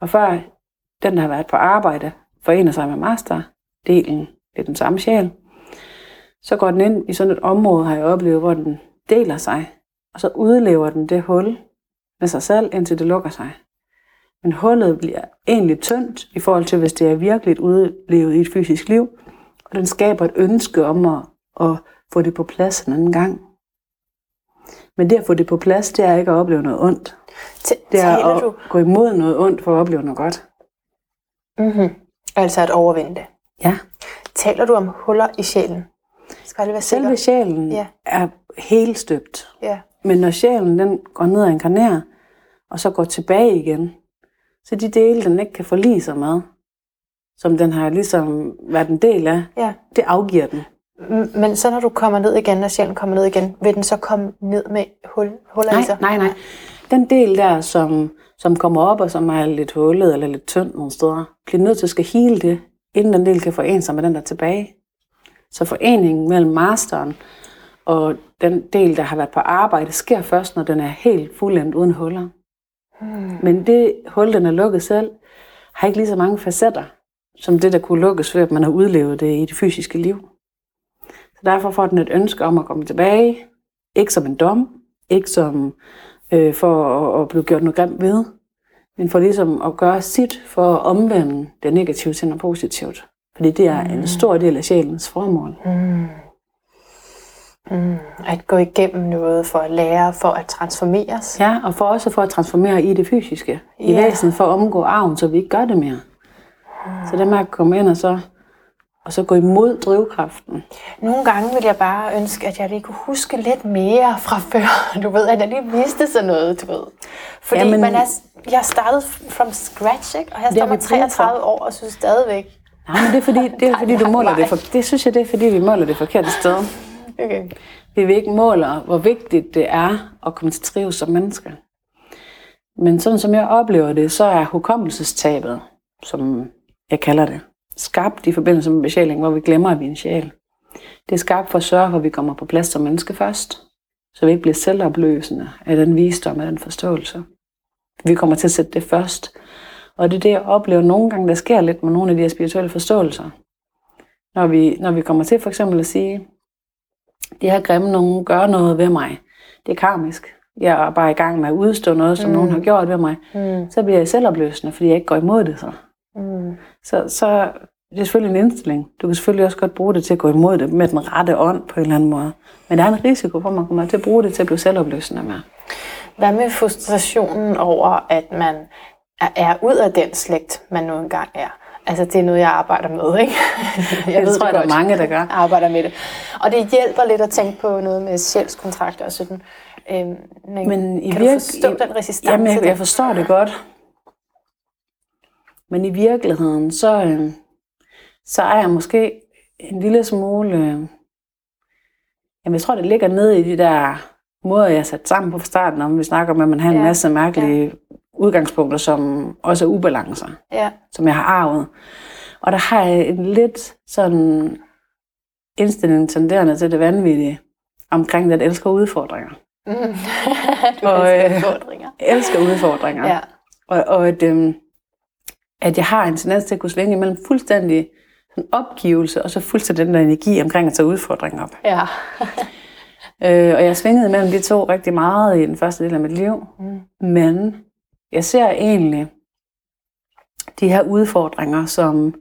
Og før den, der har været på arbejde, forener sig med masterdelen, det er den samme sjæl, så går den ind i sådan et område, har jeg oplevet, hvor den deler sig, og så udlever den det hul med sig selv, indtil det lukker sig. Men hullet bliver egentlig tyndt i forhold til, hvis det er virkelig udlevet i et fysisk liv, og den skaber et ønske om at, at få det på plads en anden gang. Men det at få det på plads, det er ikke at opleve noget ondt. T- Det er at du? gå imod noget ondt for at opleve noget godt. Mm-hmm. Altså at overvinde det. Ja. Taler du om huller i sjælen? Skal lige være sikker? Selve sjælen Ja. er helt støbt. Ja. Men når sjælen den går ned og inkarnerer, og så går tilbage igen, så de dele, den ikke kan forlige sig med, som den har ligesom været en del af, ja. det afgiver den. Men så når du kommer ned igen, når sjælen kommer ned igen, vil den så komme ned med hul, huller Nej, i sig? nej, nej. Den del der, som, som kommer op og som er lidt hullet eller lidt tyndt nogle steder, bliver nødt til at skal hele det, inden den del kan forene sig med den der er tilbage. Så foreningen mellem masteren og den del, der har været på arbejde, sker først, når den er helt fuldendt uden huller. Hmm. Men det hul, den er lukket selv, har ikke lige så mange facetter, som det, der kunne lukkes, ved at man har udlevet det i det fysiske liv. Så derfor får den et ønske om at komme tilbage, ikke som en dom, ikke som øh, for at, at blive gjort noget grimt ved, men for ligesom at gøre sit for at omvende det negative til noget positivt. Fordi det er en stor del af sjælens formål. Mm. Mm. At gå igennem noget for at lære, for at transformeres. Ja, og for også for at transformere i det fysiske, i Ja. væsenet, for at omgå arven, så vi ikke gør det mere. Så det med at komme ind og så, og så gå imod drivkraften. Nogle gange vil jeg bare ønske, at jeg lige kunne huske lidt mere fra før. Du ved, at jeg lige vidste sådan noget, du ved. Fordi Jamen- man er, jeg startede from scratch, ikke? og jeg står med brug for. 33 år og synes stadigvæk, Nej, men det er fordi, det er, fordi du måler det for, det synes jeg, det er fordi, vi måler det forkerte sted. Okay. Vi vil ikke måle, hvor vigtigt det er at komme til trives som mennesker. Men sådan som jeg oplever det, så er hukommelsestabet, som jeg kalder det, skabt i forbindelse med besjæling, hvor vi glemmer, at vi er en sjæl. Det er skabt for at sørge for, at vi kommer på plads som menneske først, så vi ikke bliver selvopløsende af den visdom, af den forståelse. Vi kommer til at sætte det først. Og det er det, jeg oplever nogle gange, der sker lidt med nogle af de her spirituelle forståelser. Når vi, når vi kommer til for eksempel at sige, de her grimme nogen gør noget ved mig. Det er karmisk. Jeg er bare i gang med at udstå noget, som mm. nogen har gjort ved mig. Mm. Så bliver jeg selvopløsende, fordi jeg ikke går imod det så. Mm. Så, så det er selvfølgelig en indstilling. Du kan selvfølgelig også godt bruge det til at gå imod det med den rette ånd på en eller anden måde. Men der er en risiko for, at man kommer til at bruge det til at blive selvopløsende med. Hvad med frustrationen over, at man er ud af den slægt, man nu engang er? Altså, det er noget, jeg arbejder med, ikke? jeg det ved tror det jeg, der er mange, der gør. Jeg arbejder med det. Og det hjælper lidt at tænke på noget med sjælskontrakter og sådan. Øhm, men, men i kan virke, du forstå i, den resistance? Jamen, jeg, jeg forstår det godt. Men i virkeligheden, så, øh, så er jeg måske en lille smule... Øh, jamen, jeg tror, det ligger nede i de der måder, jeg har sat sammen på starten, om vi snakker om, at man har en ja. masse mærkelige ja. Udgangspunkter, som også er ubalancer, ja. som jeg har arvet. Og der har jeg en lidt sådan indstilling tenderende til det vanvittige, omkring at jeg elsker udfordringer. Mm. du og, elsker øh, udfordringer. Jeg elsker udfordringer. Ja. Og, og at, øh, at jeg har en tendens til at kunne svinge imellem fuldstændig sådan opgivelse, og så fuldstændig den der energi omkring at tage udfordringer op. Ja. øh, og jeg svingede mellem de to rigtig meget i den første del af mit liv. Mm. Men jeg ser egentlig de her udfordringer som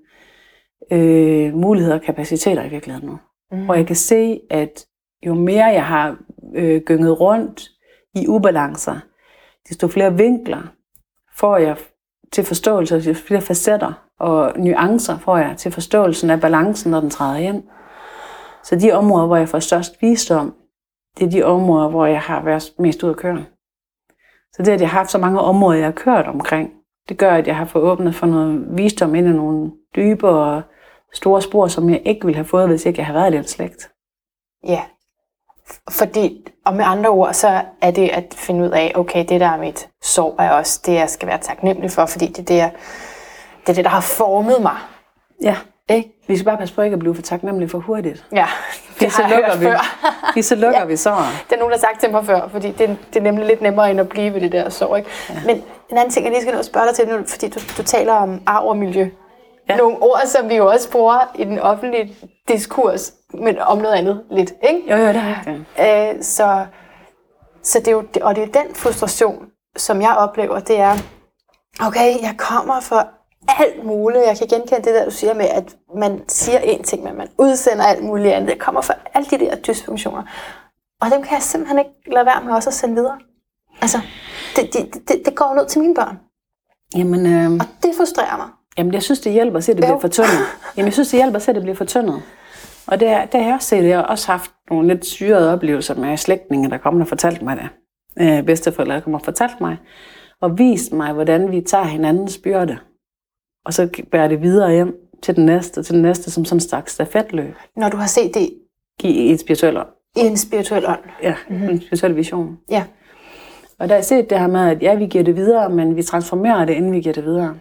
øh, muligheder og kapaciteter i virkeligheden nu. Mm. Og jeg kan se, at jo mere jeg har øh, gynget rundt i ubalancer, desto flere vinkler får jeg til forståelse, desto flere facetter og nuancer får jeg til forståelsen af balancen, når den træder ind. Så de områder, hvor jeg får størst visdom, det er de områder, hvor jeg har været mest ud at køre. Så det, at jeg har haft så mange områder, jeg har kørt omkring, det gør, at jeg har fået åbnet for noget visdom ind i nogle dybe og store spor, som jeg ikke ville have fået, hvis ikke jeg havde været i den slægt. Ja, fordi, og med andre ord, så er det at finde ud af, okay, det der er mit sorg, er også det, jeg skal være taknemmelig for, fordi det er det, det, er det der har formet mig. Ja. Ikke? Vi skal bare passe på ikke at blive for taknemmelige for hurtigt. Ja, det så lukker vi, før. så lukker ja. vi så. Det er nogen, der har sagt til mig før, fordi det, det er nemlig lidt nemmere end at blive ved det der sorg. Ikke? Ja. Men en anden ting, jeg lige skal nå at spørge dig til nu, fordi du, du taler om arv og miljø. Ja. Nogle ord, som vi jo også bruger i den offentlige diskurs, men om noget andet lidt, ikke? Jo, jo, det har jeg. Øh, så, så det er jo, og det er den frustration, som jeg oplever, det er, okay, jeg kommer for alt muligt. Jeg kan genkende det der, du siger med, at man siger en ting, men man udsender alt muligt andet. Jeg kommer for alle de der dysfunktioner. Og dem kan jeg simpelthen ikke lade være med også at sende videre. Altså, det, det, det, det går ned til mine børn. Jamen, øh... Og det frustrerer mig. Jamen, jeg synes, det hjælper at se, at det bliver fortyndet. Jamen, jeg synes, det hjælper at se, at det bliver fortyndet. Og det, det har jeg også set. Jeg har også haft nogle lidt syrede oplevelser med slægtninge, der kommer og fortalte mig det. Øh, bedsteforældre, der kommer og fortalte mig. Og vist mig, hvordan vi tager hinandens byrde. Og så bærer det videre hjem til den næste, til den næste, som sådan en slags stafetløb. Når du har set det? I en spirituel ånd. I en spirituel ånd? Ja, mm-hmm. en spirituel vision. Ja. Og der har jeg set det her med, at ja, vi giver det videre, men vi transformerer det, inden vi giver det videre.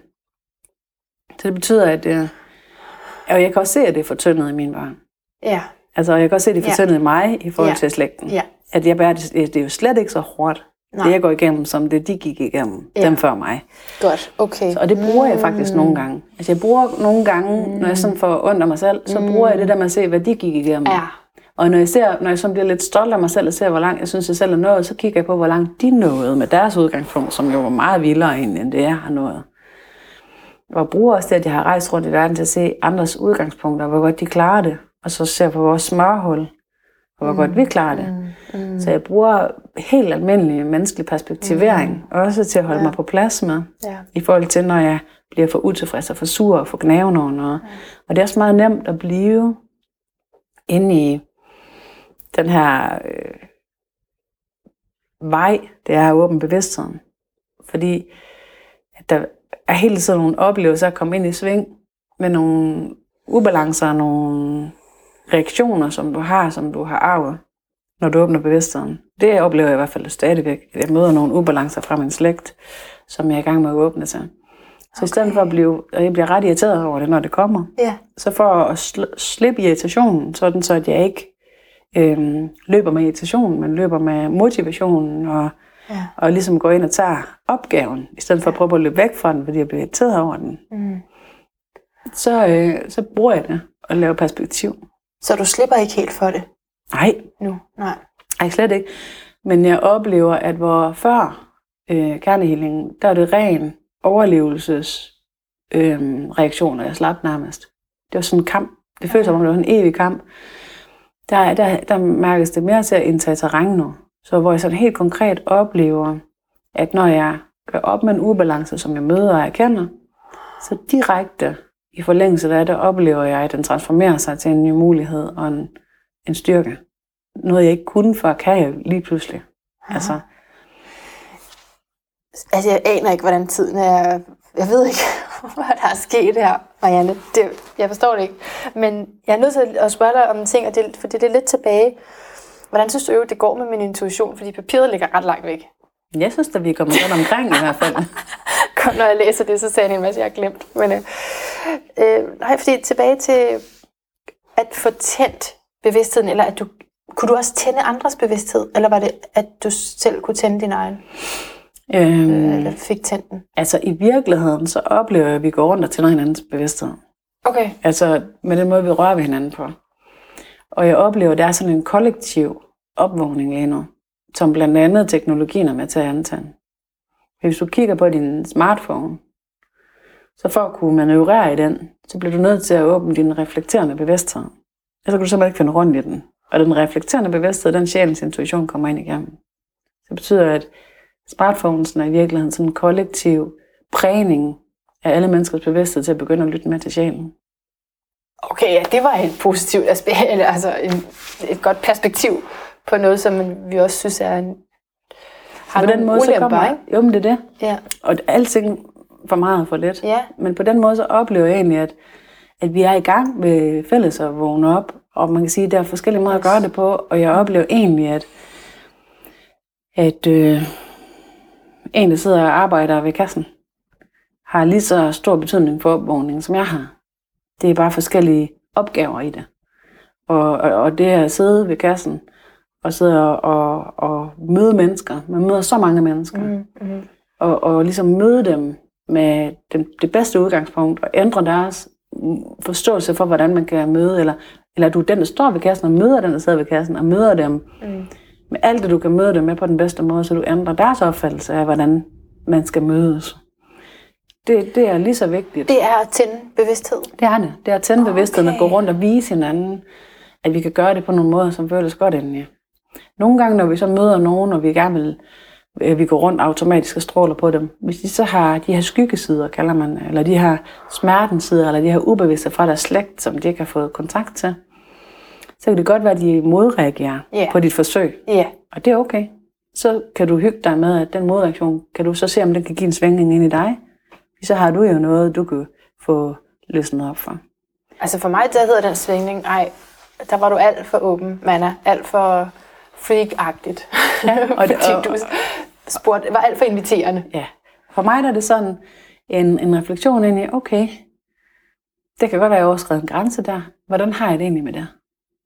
Så det betyder, at øh, og jeg kan også se, at det er fortyndet i mine børn. Ja. Altså, jeg kan også se, at det er fortyndet ja. i mig i forhold ja. til slægten. Ja. At jeg bærer det, det er jo slet ikke så hårdt, Nej. det jeg går igennem, som det de gik igennem, ja. dem før mig. Godt, okay. Så, og det bruger jeg faktisk mm. nogle gange. Altså, jeg bruger nogle gange, mm. når jeg sådan får ondt af mig selv, så mm. bruger jeg det der med at se, hvad de gik igennem. Ja. Og når jeg, ser, når jeg sådan bliver lidt stolt af mig selv og ser, hvor langt jeg synes, jeg selv er nået, så kigger jeg på, hvor langt de nåede med deres udgangspunkt, som jo var meget vildere end det, jeg har nået og bruger også det, at jeg har rejst rundt i verden til at se andres udgangspunkter, hvor godt de klarer det, og så ser på vores smørhul, og hvor mm. godt vi klarer det. Mm. Mm. Så jeg bruger helt almindelig menneskelig perspektivering, mm. også til at holde ja. mig på plads med, ja. i forhold til, når jeg bliver for utilfreds og for sur og for gnaven over noget. Ja. Og det er også meget nemt at blive inde i den her øh, vej, det er at åbne bevidstheden. Fordi at der, er hele tiden nogle oplevelser at komme ind i sving, med nogle ubalancer, nogle reaktioner, som du har, som du har arvet, når du åbner bevidstheden. Det oplever jeg i hvert fald stadigvæk. at Jeg møder nogle ubalancer fra min slægt, som jeg er i gang med at åbne sig. Så okay. i stedet for at blive, og jeg bliver ret irriteret over det, når det kommer, Ja. så for at sl- slippe irritationen, sådan så at jeg ikke øhm, løber med irritationen, men løber med motivationen, og, Ja. og ligesom går ind og tager opgaven, i stedet for at prøve at løbe væk fra den, fordi jeg bliver irriteret over den, Mm. så, øh, så bruger jeg det og laver perspektiv. Så du slipper ikke helt for det Nej, nu? Nej. ej, slet ikke. Men jeg oplever, at hvor før øh, kernehealingen, der er det ren overlevelses øh, reaktioner. Jeg slap nærmest. Det var sådan en kamp. Det føltes som om, det var en evig kamp. Der, der, der mærkes det mere til at indtage terræn nu. Så hvor jeg sådan helt konkret oplever, at når jeg gør op med en ubalance, som jeg møder og erkender, så direkte i forlængelse af det, oplever jeg, at den transformerer sig til en ny mulighed og en, en styrke. Noget, jeg ikke kunne før, kan jeg lige pludselig. Altså, Altså, jeg aner ikke, hvordan tiden er. Jeg ved ikke, hvad der er sket her, Marianne. Det, jeg forstår det ikke. Men jeg er nødt til at spørge dig om en ting, og det, fordi det er lidt tilbage. Hvordan synes du jo, det går med min intuition? Fordi papiret ligger ret langt væk. Jeg synes, at vi er kommet godt omkring i hvert fald. Kom, når jeg læser det, så sagde jeg en masse, jeg har glemt. Men, øh, øh, nej, fordi tilbage til at få tændt bevidstheden, eller at du, kunne du også tænde andres bevidsthed? Eller var det, at du selv kunne tænde din egen? Øhm, Eller fik tændt den? altså i virkeligheden, så oplever jeg, at vi går rundt og tænder hinandens bevidsthed. Okay. Altså med den måde, vi rører ved hinanden på. Og jeg oplever, at der er sådan en kollektiv opvågning lige nu, som blandt andet teknologien er med til at antage. Hvis du kigger på din smartphone, så for at kunne manøvrere i den, så bliver du nødt til at åbne din reflekterende bevidsthed. Ellers kan du simpelthen ikke finde rundt i den. Og den reflekterende bevidsthed, den sjælens intuition kommer ind igennem. Så det betyder, at smartphones er i virkeligheden sådan en kollektiv prægning af alle menneskers bevidsthed til at begynde at lytte med til sjælen. Okay, ja, det var et positivt aspekt, altså en, et godt perspektiv på noget, som vi også synes er en, har på den måde, så kommer, ikke? jo, men det er det. Ja. Og alting for meget og for lidt. Ja. Men på den måde, så oplever jeg egentlig, at, at vi er i gang med fælles at vågne op. Og man kan sige, at der er forskellige måder at gøre det på. Og jeg oplever egentlig, at, at øh, en, der sidder og arbejder ved kassen, har lige så stor betydning for opvågningen, som jeg har. Det er bare forskellige opgaver i det. Og, og, og det at sidde ved kassen, og sidde og, og, og møde mennesker. Man møder så mange mennesker. Mm, mm. Og, og ligesom møde dem med den, det bedste udgangspunkt, og ændre deres forståelse for, hvordan man kan møde, eller, eller du er den, der står ved kassen, og møder den, der sidder ved kassen, og møder dem Mm. med alt det, du kan møde dem med på den bedste måde, så du ændrer deres opfattelse af, hvordan man skal mødes. Det, det er lige så vigtigt. Det er at tænde bevidsthed. Det er det. Det er at tænde Okay. bevidstheden og gå rundt og vise hinanden, at vi kan gøre det på nogle måder, som føles godt indeni. Nogle gange, når vi så møder nogen, og vi gerne vil, øh, vi går rundt automatisk og stråler på dem, hvis de så har de her skyggesider, kalder man, eller de her smertensider, eller de her ubevidste fra deres slægt, som de ikke har fået kontakt til, så kan det godt være, at de modreagerer Ja. på dit forsøg. Ja. Og det er okay. Så kan du hygge dig med, at den modreaktion, kan du så se, om den kan give en svingning ind i dig. Så har du jo noget, du kan få løsnet op for. Altså for mig, der hedder den svingning, ej, der var du alt for åben, Manna. Alt for freak-agtigt. Ja, og det- og- du spurgte, var alt for inviterende. Ja. For mig der er det sådan en, en refleksion ind i, okay, det kan godt være, at jeg overskrevet en grænse der. Hvordan har jeg det egentlig med det?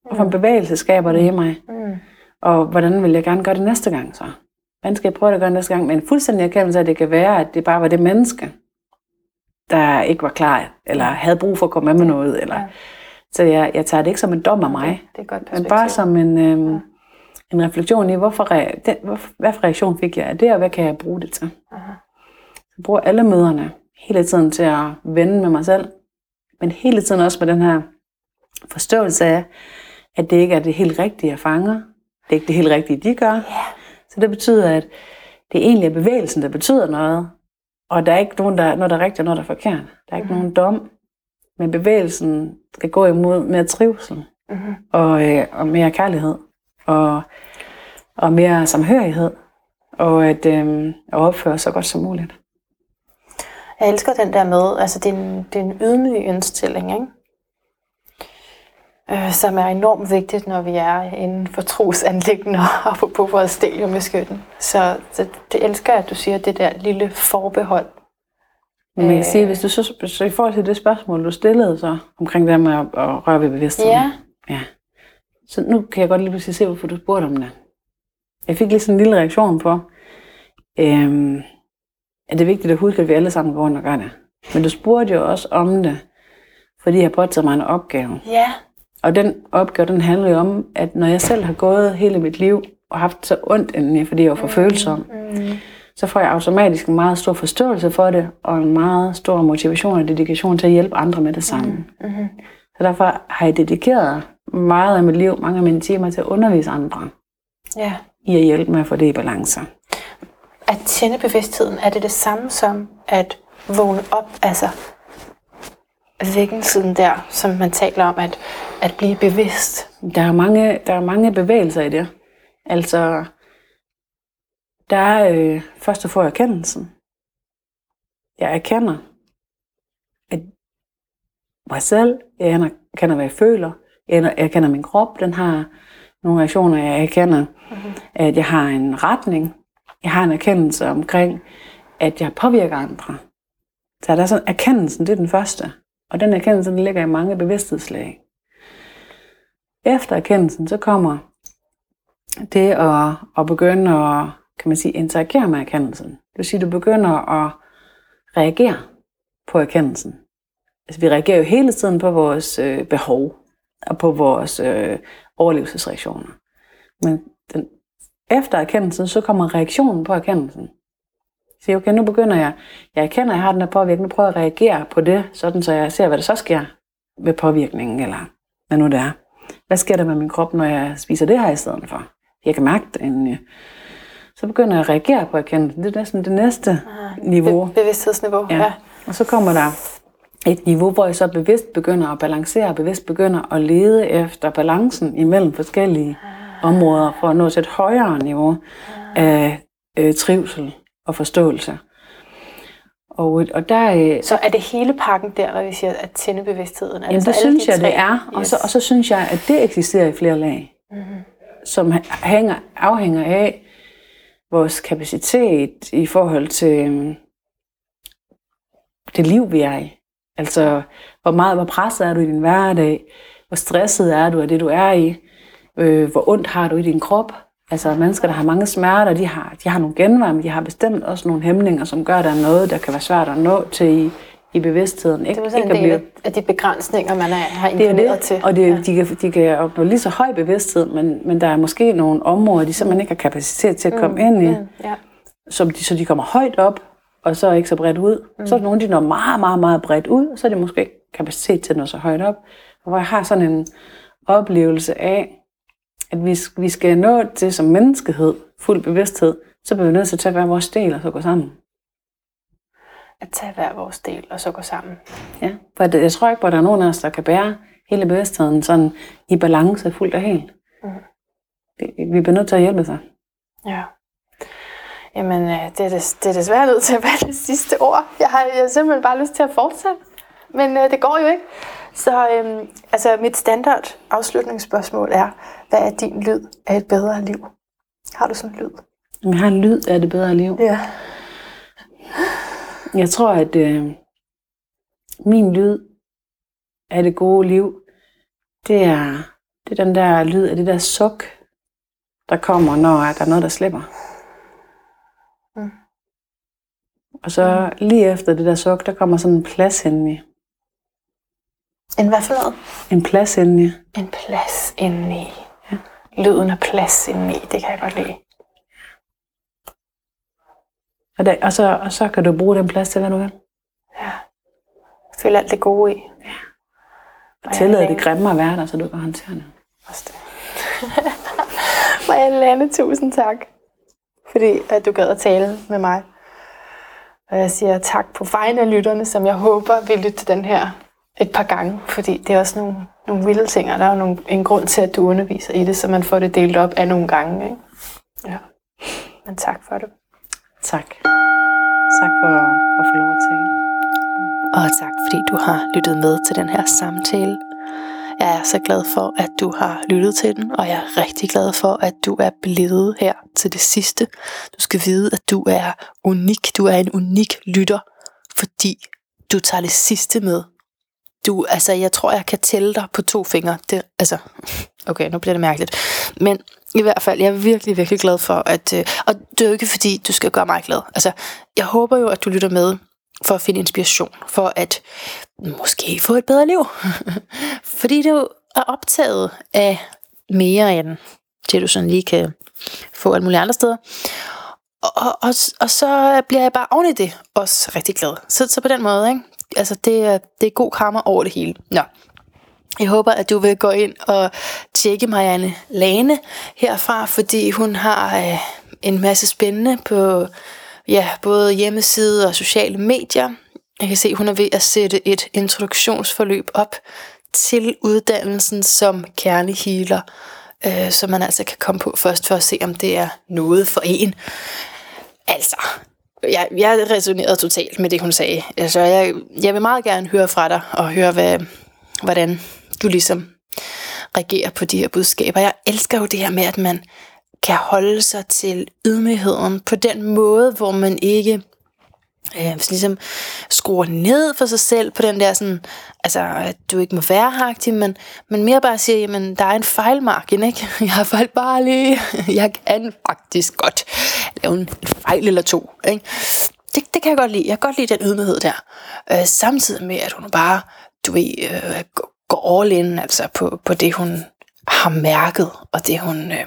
Hvorfor en bevægelse skaber det i mig? Mm. Og hvordan vil jeg gerne gøre det næste gang så? Hvordan skal jeg prøve at gøre det næste gang? Men fuldstændig erkendelse af, at det kan være, at det bare var det menneske, der ikke var klar, eller havde brug for at komme med med noget. Eller, Ja. Så jeg, jeg tager det ikke som en dom af mig, Det er et godt men bare som en, øhm, en refleksion i, hvorfor, den, hvor, hvad for reaktion fik jeg af det, og hvad kan jeg bruge det til? Aha. Jeg bruger alle møderne hele tiden til at vende med mig selv, men hele tiden også med den her forståelse af, at det ikke er det helt rigtige, jeg fanger. Det er ikke det helt rigtige, de gør. Ja. Så det betyder, at det egentlig er bevægelsen, der betyder noget, og der er ikke nogen, der, noget, der er rigtigt og noget, der er forkert. Der er ikke nogen dom, men bevægelsen skal gå imod mere trivsel Mm-hmm. og, øh, og mere kærlighed og, og mere samhørighed og at øh, at opføre sig så godt som muligt. Jeg elsker den der med, altså det er en, det er en ydmyg indstilling, ikke? Øh, som er enormt vigtigt, når vi er inden for trosanlæggende og på, på vores stadium med skytten. Så, så det elsker jeg, at du siger det der lille forbehold. Men man kan sige, hvis du så, så i forhold til det spørgsmål, du stillede så omkring det med at, at røre ved bevidstheden. Ja. ja. Så nu kan jeg godt lige pludselig se, hvorfor du spurgte om det. Jeg fik lige sådan en lille reaktion på, øhm, at det er vigtigt at huske, at vi alle sammen går rundt og gør det. Men du spurgte jo også om det, fordi jeg har påtaget mig en opgave. Ja. Og den opgave, den handler jo om, at når jeg selv har gået hele mit liv og haft så ondt indeni, fordi jeg var for følsom, Mm. så får jeg automatisk en meget stor forståelse for det, og en meget stor motivation og dedikation til at hjælpe andre med det samme. Mm-hmm. Så derfor har jeg dedikeret meget af mit liv, mange af mine timer til at undervise andre Ja. i at hjælpe med at få det i balance. At tænde bevidstheden, er det det samme som at vågne op, altså vækkensiden der, som man taler om, at, at blive bevidst? Der er mange, der er mange bevægelser i det. Altså, der er øh, først at få erkendelsen. Jeg erkender at mig selv, jeg erkender, hvad jeg føler, jeg erkender min krop, den har nogle reaktioner, jeg erkender, mm-hmm. at jeg har en retning, jeg har en erkendelse omkring, at jeg påvirker andre. Så der er sådan, erkendelsen, det er den første. Og den erkendelse, den ligger i mange bevidsthedslag. Efter erkendelsen, så kommer det at, at begynde at, kan man sige, interagere med erkendelsen. Det vil sige, at du begynder at reagere på erkendelsen. Altså, vi reagerer jo hele tiden på vores øh, behov og på vores øh, overlevelsesreaktioner. Men den, efter erkendelsen, så kommer reaktionen på erkendelsen. Så okay, nu begynder jeg, jeg erkender, at jeg har den her påvirkning, nu prøver jeg at reagere på det, sådan så jeg ser, hvad der så sker ved påvirkningen, eller hvad nu det er. Hvad sker der med min krop, når jeg spiser det her i stedet for? Jeg kan mærke det. Så begynder jeg at reagere på erkendelsen. Det er næsten det næste ah, niveau. Be- bevidsthedsniveau, ja. ja. Og så kommer der et niveau, hvor jeg så bevidst begynder at balancere, bevidst begynder at lede efter balancen imellem forskellige områder, for at nå til et højere niveau af øh, trivsel og forståelse. Og, og der, øh, så er det hele pakken der, når vi siger, at tænde bevidstheden? Jamen, det synes jeg, det er. Og, yes. så, og så synes jeg, at det eksisterer i flere lag, mm-hmm. som hænger, afhænger af vores kapacitet i forhold til øhm, det liv, vi er i. Altså, hvor meget, hvor presset er du i din hverdag? Hvor stresset er du af det, du er i? Øh, hvor ondt har du i din krop? Altså mennesker, der har mange smerter, de har, de har nogle genveje, men de har bestemt også nogle hæmninger, som gør, at der er noget, der kan være svært at nå til i, i bevidstheden. Ikke? Det er sådan en del af de begrænsninger, man er, har imponeret det til. Og det, ja. de, kan, de kan opnå lige så høj bevidsthed, men, men der er måske nogle områder, de simpelthen ikke har kapacitet til at komme mm, ind i, mm, ja. som de, så de kommer højt op, og så ikke så bredt ud. Mm. Så er der nogle, de når meget, meget, meget bredt ud, og så er det måske ikke kapacitet til at nå så højt op. Og hvor jeg har sådan en oplevelse af, at vi, vi skal nå til som menneskehed, fuld bevidsthed, så bliver vi nødt til at tage hver vores del og så gå sammen. At tage hver vores del og så gå sammen. Ja, for jeg tror ikke, at der er nogen af os, der kan bære hele bevidstheden sådan i balance fuldt og helt. Mm. Vi, vi bliver nødt til at hjælpe sig. Ja. Jamen, øh, det er, des, det er desværre nødt til at være det sidste ord. Jeg har, jeg har simpelthen bare lyst til at fortsætte. Men øh, det går jo ikke. Så øhm, altså, mit standard afslutningsspørgsmål er, hvad er din lyd af et bedre liv? Har du sådan en lyd? Jeg har en lyd af det bedre liv. Ja. Jeg tror, at øh, min lyd af det gode liv, det er, det er den der lyd af det der suk, der kommer, når der er noget, der slipper. Mm. Og så lige efter det der suk, der kommer sådan en plads i. En hvad for noget? En plads indeni. En plads indeni. Ja. Lyden af plads indeni, det kan jeg godt lide. Og, der, og, så, og så kan du bruge den plads til, hvad du vil. Ja. Føl alt det gode i. Ja. Og tillade det grimme at være der, så du kan håndtere det. Også det. Marianne, tusind tak, fordi at du gad at tale med mig. Og jeg siger tak på vegne af lytterne, som jeg håber vil lytte til den her et par gange, fordi det er også nogle, nogle vilde ting, og der er jo nogle, en grund til, at du underviser i det, så man får det delt op af nogle gange. Ikke? Ja. Men tak for det. Tak. Tak for at få lov at tale. Og tak fordi du har lyttet med til den her samtale. Jeg er så glad for, at du har lyttet til den, og jeg er rigtig glad for, at du er blevet her til det sidste. Du skal vide, at du er unik. Du er en unik lytter, fordi du tager det sidste med. Du, altså, jeg tror, jeg kan tælle dig på to fingre. Det, altså, okay, nu bliver det mærkeligt. Men i hvert fald, jeg er virkelig, virkelig glad for, at... Øh, og det er jo ikke, fordi du skal gøre mig glad. Altså, jeg håber jo, at du lytter med for at finde inspiration, for at måske få et bedre liv. Fordi det jo er optaget af mere end det, du sådan lige kan få alle mulige andre steder. Og, og, og så bliver jeg bare oven i det også rigtig glad. Så, så på den måde, ikke? Altså det, er, det er god karma over det hele. Nå. Jeg håber, at du vil gå ind og tjekke Marianne Lane herfra, fordi hun har øh, en masse spændende på ja, både hjemmeside og sociale medier. Jeg kan se, at hun er ved at sætte et introduktionsforløb op til uddannelsen som kernehealer, øh, så man altså kan komme på først for at se, om det er noget for en. Altså, jeg, jeg resonerede totalt med det, hun sagde. Altså, jeg, jeg vil meget gerne høre fra dig, og høre, hvad, hvordan du ligesom reagerer på de her budskaber. Jeg elsker jo det her med, at man kan holde sig til ydmygheden på den måde, hvor man ikke øh, ligesom skruer ned for sig selv på den der sådan, altså at du ikke må være her, men, men mere bare siger, jamen der er en fejlmargin, ikke? Jeg har fejl bare lige, jeg kan faktisk godt lave en fejl eller to, ikke? Det, det kan jeg godt lide, jeg kan godt lide den ydmyghed der, øh, samtidig med at hun bare, du ved, øh, går all in altså på, på det hun har mærket, og det hun, øh,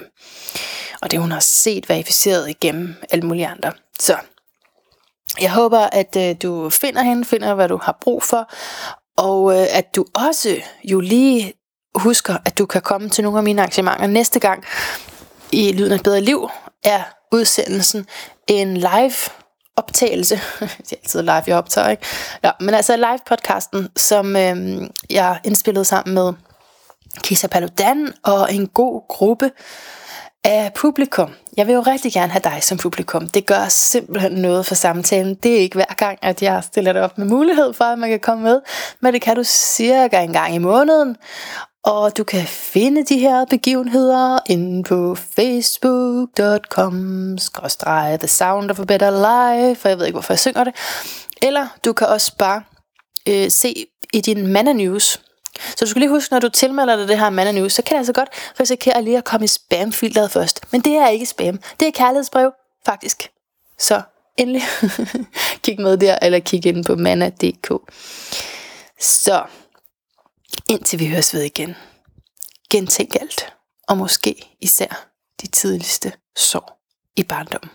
og det hun har set verificeret igennem alle mulige andre. Så jeg håber, at øh, du finder hende, finder hvad du har brug for, og øh, at du også jo lige husker, at du kan komme til nogle af mine arrangementer næste gang i Lyden af et bedre liv, er udsendelsen en live optagelse. det er altid live, jeg optager, ikke? Ja, men altså live podcasten, som øh, jeg indspillede sammen med Kisa Paludan og en god gruppe af publikum. Jeg vil jo rigtig gerne have dig som publikum. Det gør simpelthen noget for samtalen. Det er ikke hver gang, at jeg stiller dig op med mulighed for, at man kan komme med. Men det kan du cirka en gang i måneden. Og du kan finde de her begivenheder inde på facebook.com The Sound of a Better Life, for jeg ved ikke, hvorfor jeg synger det. Eller du kan også bare øh, se i din Manna News, så du skal lige huske, når du tilmelder dig det her Manna News, så kan det altså godt risikere lige at komme i spamfilteret først. Men det er ikke spam. Det er kærlighedsbrev, faktisk. Så endelig kig med der, eller kig ind på manna.dk. Så indtil vi høres ved igen. Gentænk alt, og måske især de tidligste sår i barndommen.